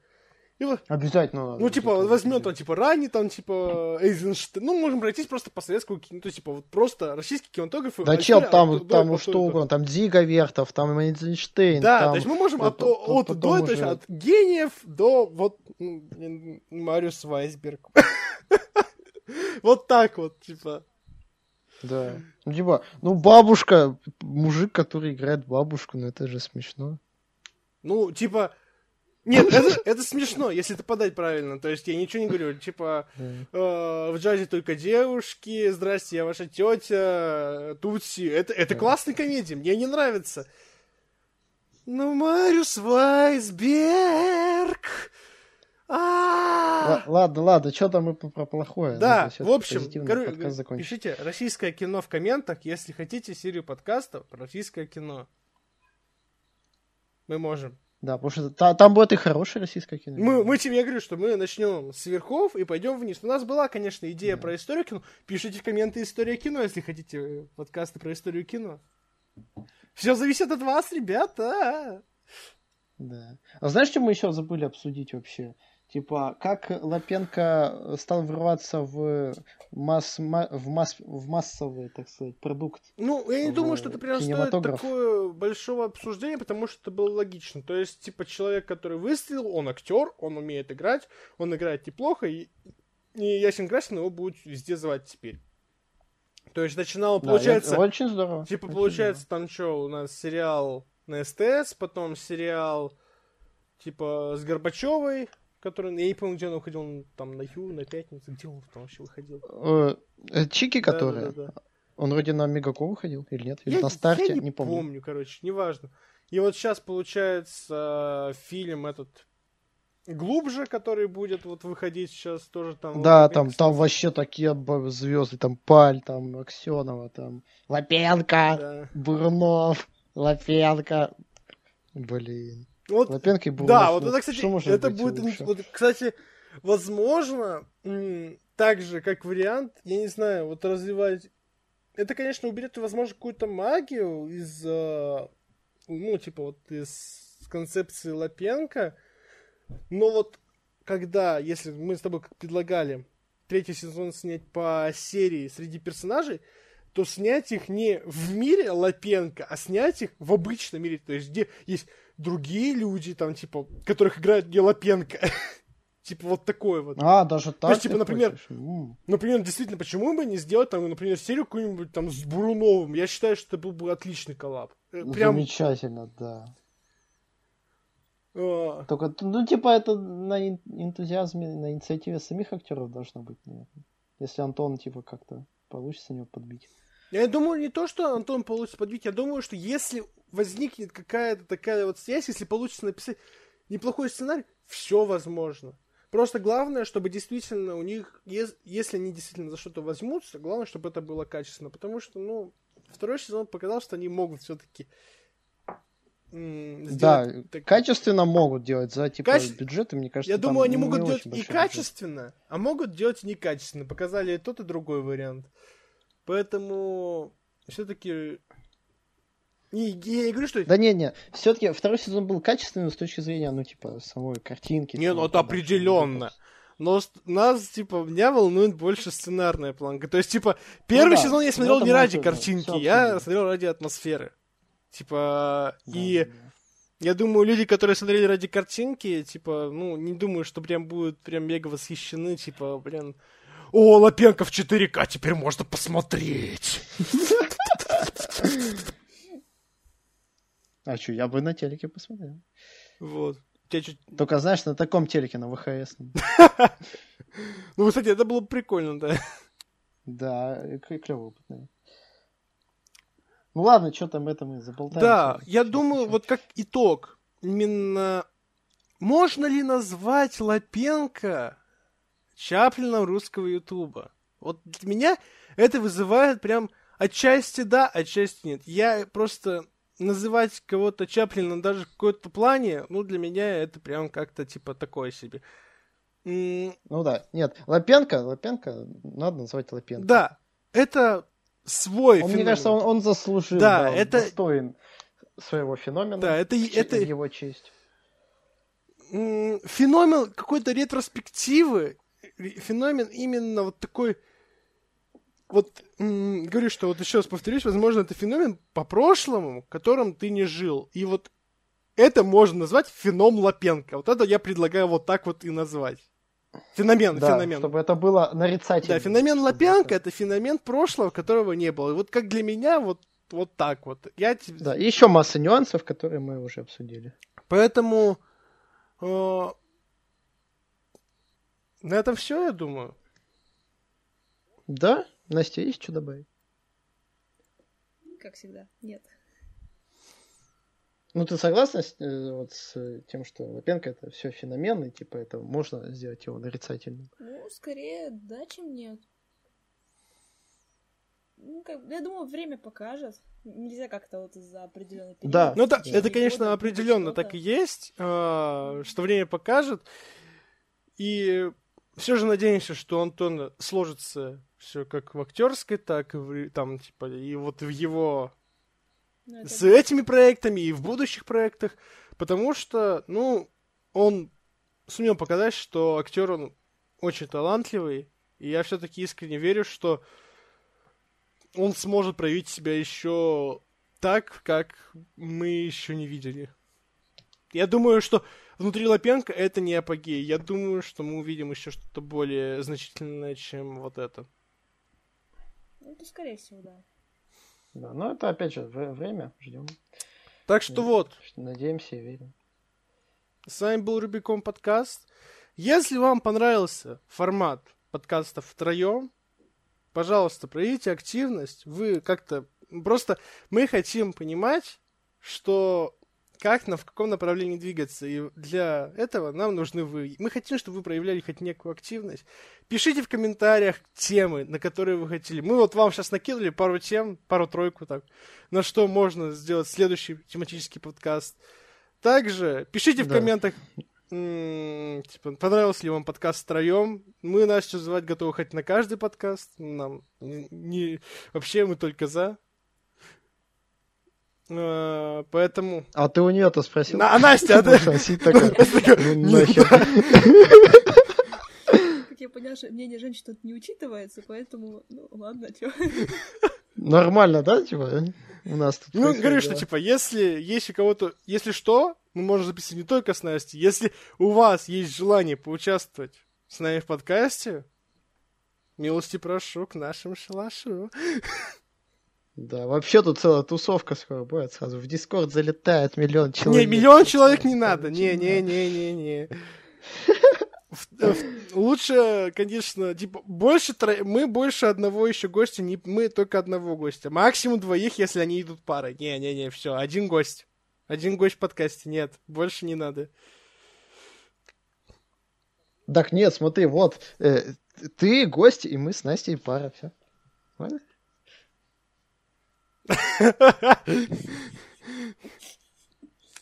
И вот, Обязательно надо. ну, типа, там, обязательно. типа, ранний, там, типа, Эйзенштейн. Ну, можем пройтись просто по советскому кино. То есть, типа, вот просто российский кинематограф. Да а чел, там, от- до там по что то то. угодно. Там Дига Вертов, там Эйнштейн. Да, там... то есть мы можем от, от, до, то уже- есть от гениев до вот м, Мариус Вайсберг. <laughs> Вот так вот, типа. Да. Ну, типа, ну, бабушка, мужик, который играет бабушку, ну, это же смешно. Ну, типа... Нет, это, это смешно, если это подать правильно. То есть я ничего не говорю. Типа, э, в джазе только девушки, здрасте, я ваша тетя, Тутси. Это, это классная комедия, мне не нравится. Ну, Мариус Вайсберг. А! Л- ладно, ладно, что там мы про плохое? Да, в общем, короче, пишите российское кино в комментах, если хотите серию подкастов про российское кино. Мы можем. Да, потому что та- там будет и хорошее российское кино. Мы, мы тебе, я говорю, что мы начнем с верхов и пойдем вниз. У нас была, конечно, идея про историю кино. Пишите в комменты история кино, если хотите э, подкасты про историю кино. Все зависит от вас, ребята. Да. А знаешь, что мы еще забыли обсудить вообще? Типа, как Лапенко стал врываться в, масс, ма- в, масс, в массовый, так сказать, продукт. Ну, я не думаю, что это прям стоит такое большого обсуждения, потому что это было логично. То есть, типа, человек, который выстрелил, он актер, он умеет играть, он играет неплохо, и, и Ясен Красин его будет везде звать теперь. То есть, начинало, Да, получается, я- очень здорово. Типа, очень получается, там что, у нас сериал на СТС, потом сериал, типа, с Горбачевой, который, я не помню, где он выходил, он там на Ю, на Пятницу, где он там вообще выходил? Э, э, Чики, которые? Да-да-да. Он вроде на Мегако выходил или нет? Или Я, на старте? я не, не помню. помню, короче, неважно. И вот сейчас, получается, фильм этот глубже, который будет вот выходить сейчас тоже там. Да, вот, там, там вообще такие звезды, там Паль, там Аксенова, там Лапенко, Да. Бурнов, Лапенко. Блин. Вот Лапенко Бурнов. Да, вот это, кстати, это быть будет... лучше? Вот, кстати, возможно, м, так же, как вариант, я не знаю, вот развивать... Это, конечно, уберет, возможно, какую-то магию из... э, ну, типа, вот из концепции Лапенко. Но вот когда, если мы с тобой как предлагали третий сезон снять по серии среди персонажей, то снять их не в мире Лапенко, а снять их в обычном мире. То есть, где есть другие люди, там, типа, которых играет не Лапенко. <laughs> Типа, вот такое вот. А, даже так есть, типа, например. Например, действительно, почему бы не сделать, там, например, серию какую-нибудь там с Буруновым? Я считаю, что это был бы отличный коллаб. Э, Прям... Замечательно, да. э, Только, ну, типа, это на эн- энтузиазме, на инициативе самих актеров должно быть, наверное. Если Антон, типа, как-то получится него подбить. Я думаю, не то, что Антон получится подбить, я думаю, что если возникнет какая-то такая вот связь, если получится написать неплохой сценарий, все возможно. Просто главное, чтобы действительно у них, ес- если они действительно за что-то возьмутся, главное, чтобы это было качественно. Потому что, ну, второй сезон показал, что они могут все-таки Да, качественно могут делать за, типа, Каче- бюджеты, мне кажется, Я думаю, они не могут делать и большой бюджет. качественно, а могут делать и некачественно. Показали и тот, и другой вариант. Поэтому все-таки... Не, я не говорю, что... Да не, не, все-таки второй сезон был качественным с точки зрения, ну, типа, самой картинки. Не, ну это определенно. но нас, типа, меня волнует больше сценарная планка. То есть, типа, первый Ну да, сезон я ну смотрел не ради картинки, я смотрел ради атмосферы. Типа, Да, и да. я думаю, люди, которые смотрели ради картинки, типа, ну, не думаю, что прям будут прям мега восхищены, типа, блин, о, Лапенко в 4К теперь можно посмотреть. <laughs> А что, я бы на телеке посмотрел. Вот. Тебя чуть... Только, знаешь, на таком телеке, на ВХС. Ну, кстати, это было бы прикольно, да. Да, клево опыт, наверное. Ну ладно, что там это мы заболтаем. Да, я думаю, вот как итог, именно можно ли назвать Лапенко Чаплином русского Ютуба? Вот для меня это вызывает прям отчасти да, отчасти нет. Я просто называть кого-то Чаплином даже в какой-то плане, ну, для меня это прям как-то типа такое себе. Ну да, нет, Лапенко, Лапенко, надо назвать Лапенко. Да, это свой Он, мне феномен. кажется, он, он заслужил, Да, да, он это- достоин своего феномена. Да, это, это, его честь. феномен какой-то ретроспективы, ре- феномен именно вот такой, вот, м, говорю, что вот еще раз повторюсь, возможно, это феномен по прошлому, которым ты не жил. И вот это можно назвать феном Лапенко. Вот это я предлагаю вот так вот и назвать. Феномен, Да, феномен. чтобы это было нарицательно. Да, феномен Лапенко это- феномен прошлого, которого не было. И вот как для меня, вот, вот так вот. Я Да, и еще масса нюансов, которые мы уже обсудили. Поэтому э, на этом все, я думаю. Да, Настя, есть что добавить? Как всегда. Нет. Ну, ты согласна с, э, вот с тем, что Лапенко это все феномен, и типа это можно сделать его нарицательным? Ну, скорее да, чем нет. Ну, как, я думаю, время покажет. Нельзя как-то вот за определенный период. Да. Ну, Да. это конечно, определенно так и есть, э, что время покажет. И все же надеемся, что у Антона сложится все как в актерской, так и в, там, типа, и вот в его Ну, это с этими проектами и в будущих проектах, потому что, ну, он сумел показать, что актер он очень талантливый, и я все-таки искренне верю, что он сможет проявить себя еще так, как мы еще не видели. Я думаю, что внутри Лапенко это не апогей. Я думаю, что мы увидим еще что-то более значительное, чем вот это. Ну, это скорее всего, да. Да, но это опять же вре- время, ждем. Так что Да. вот, Надеемся и верим. С вами был Рубикон подкаст. Если вам понравился формат подкаста втроем, пожалуйста, проявите активность. Вы как-то... Просто мы хотим понимать, что как нам, в каком направлении двигаться. И для этого нам нужны вы. Мы хотим, чтобы вы проявляли хоть некую активность. Пишите в комментариях темы, на которые вы хотели. Мы вот вам сейчас накинули пару тем, пару-тройку так, на что можно сделать следующий тематический подкаст. Также пишите в Да. комментах, м, типа, понравился ли вам подкаст втроем. Мы Настю звать готовы хоть на каждый подкаст. Нам не- вообще мы только за. Э, Поэтому. А ты у нее-то спросил? На- а Настя, а ты- ну. Как я поняла, что мнение женщин тут не учитывается, поэтому, ну, ладно, чё. Нормально, да, типа? э? У нас тут. Ну, говорю, что, типа, если есть у кого-то... Если что, мы можем записать не только с Настей. Если у вас есть желание поучаствовать с нами в подкасте, милости прошу к нашему шалашу. Да, вообще тут целая тусовка скоро будет сразу. В Дискорд залетает миллион человек. Не, миллион человек не надо. Не-не-не-не-не. <laughs> В- в- Лучше, конечно, типа, больше мы больше одного еще гостя, не мы только одного гостя. Максимум двоих, если они идут парой. Не-не-не, все, один гость. Один гость в подкасте, нет, больше не надо. Так нет, смотри, вот. э, ты гость, и мы с Настей пара. Все. <laughs>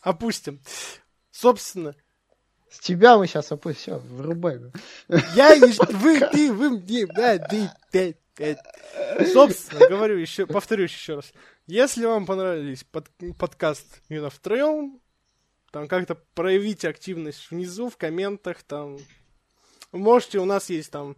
Опустим. Собственно, С тебя мы сейчас опустим. Все, врубай. я не... <laughs> Вы, ты, вы, мне, да, ты, ты, ты. Собственно, говорю еще, повторюсь еще раз. Если вам понравились под, подкаст именно втроем, там как-то проявите активность внизу, в комментах, там, Можете, у нас есть там,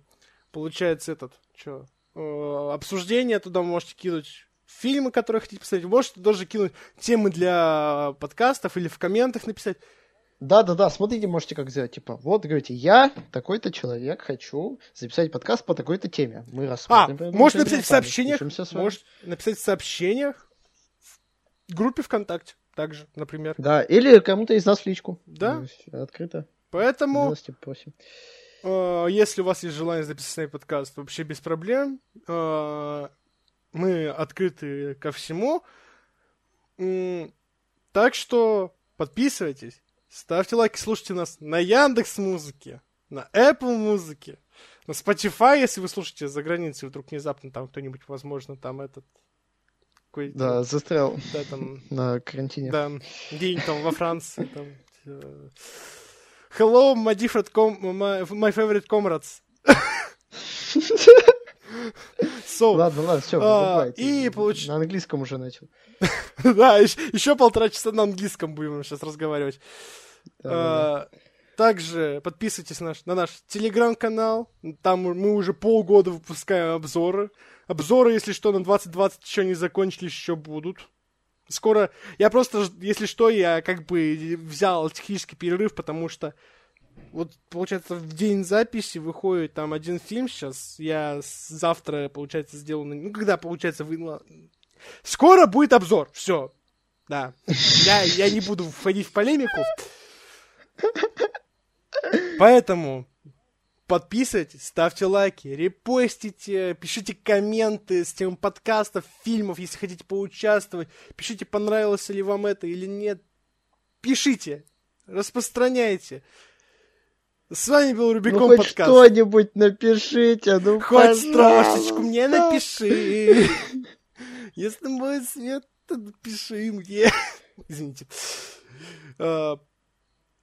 получается, этот, что, э, обсуждение туда можете кинуть фильмы, которые хотите посмотреть. Можете даже кинуть темы для подкастов или в комментах написать. Да-да-да, смотрите, можете как сделать. Типа, вот, говорите, я такой-то человек, хочу записать подкаст по такой-то теме. Мы А, рассмотрим. можете написать в сообщениях, можете написать в сообщениях в группе ВКонтакте также, например. Да, или кому-то из нас в личку. Да. Открыто. Поэтому. Э, Если у вас есть желание записать подкаст, вообще без проблем. Э, Мы открыты ко всему. Так что подписывайтесь, ставьте лайки, слушайте нас на Яндекс Музыке, на Apple Музыке, на Spotify, если вы слушаете за границей, вдруг внезапно там кто-нибудь, возможно, там этот... Да, застрял да, там <laughs> на карантине. да, где-нибудь там во Франции. Там, э, Hello, my different com- my, my favorite comrades. <laughs> So, Ладно, ладно, все, А, и получ- На английском уже начал. <laughs> да, еще, полтора часа на английском будем сейчас разговаривать. Да-да-да. А, также подписывайтесь на наш, на наш телеграм-канал. Там мы уже полгода выпускаем обзоры. Обзоры, если что, на 2020 еще не закончились, еще будут. Скоро... Я просто, если что, я как бы взял технический перерыв, потому что вот, получается, в день записи выходит там один фильм сейчас. Я завтра, получается, сделаю... Ну, когда, получается, вы... Скоро будет обзор. Все. Да. Я, я не буду входить в полемику. Поэтому подписывайтесь, ставьте лайки, репостите, пишите комменты с темой подкастов, фильмов, если хотите поучаствовать. Пишите, понравилось ли вам это или нет. Пишите, распространяйте. С вами был Ну Рубикон хоть подкаст. что-нибудь напишите, ну Хоть трошечку мне напиши. <laughs> Если будет свет, то напиши мне. <laughs> Извините. А,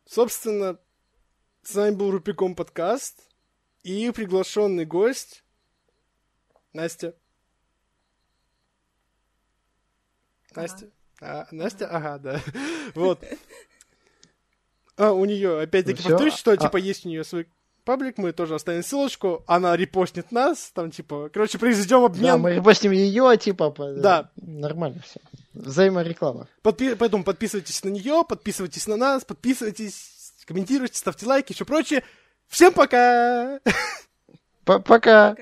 Собственно, с вами был Рупиком подкаст и приглашенный гость Настя. Настя? А, Настя? Ага, да. <laughs> Вот. А, у нее, опять-таки, Ну повторюсь, что, а- типа, есть у нее свой паблик, мы тоже оставим ссылочку, она репостнет нас, там, типа, короче, произведем Да, обмен. мы репостим ее, типа, по- Да. нормально все. Взаимореклама. Подпи- Поэтому подписывайтесь на нее, подписывайтесь на нас, подписывайтесь, комментируйте, ставьте лайки и все прочее. Всем пока! Пока. Пока.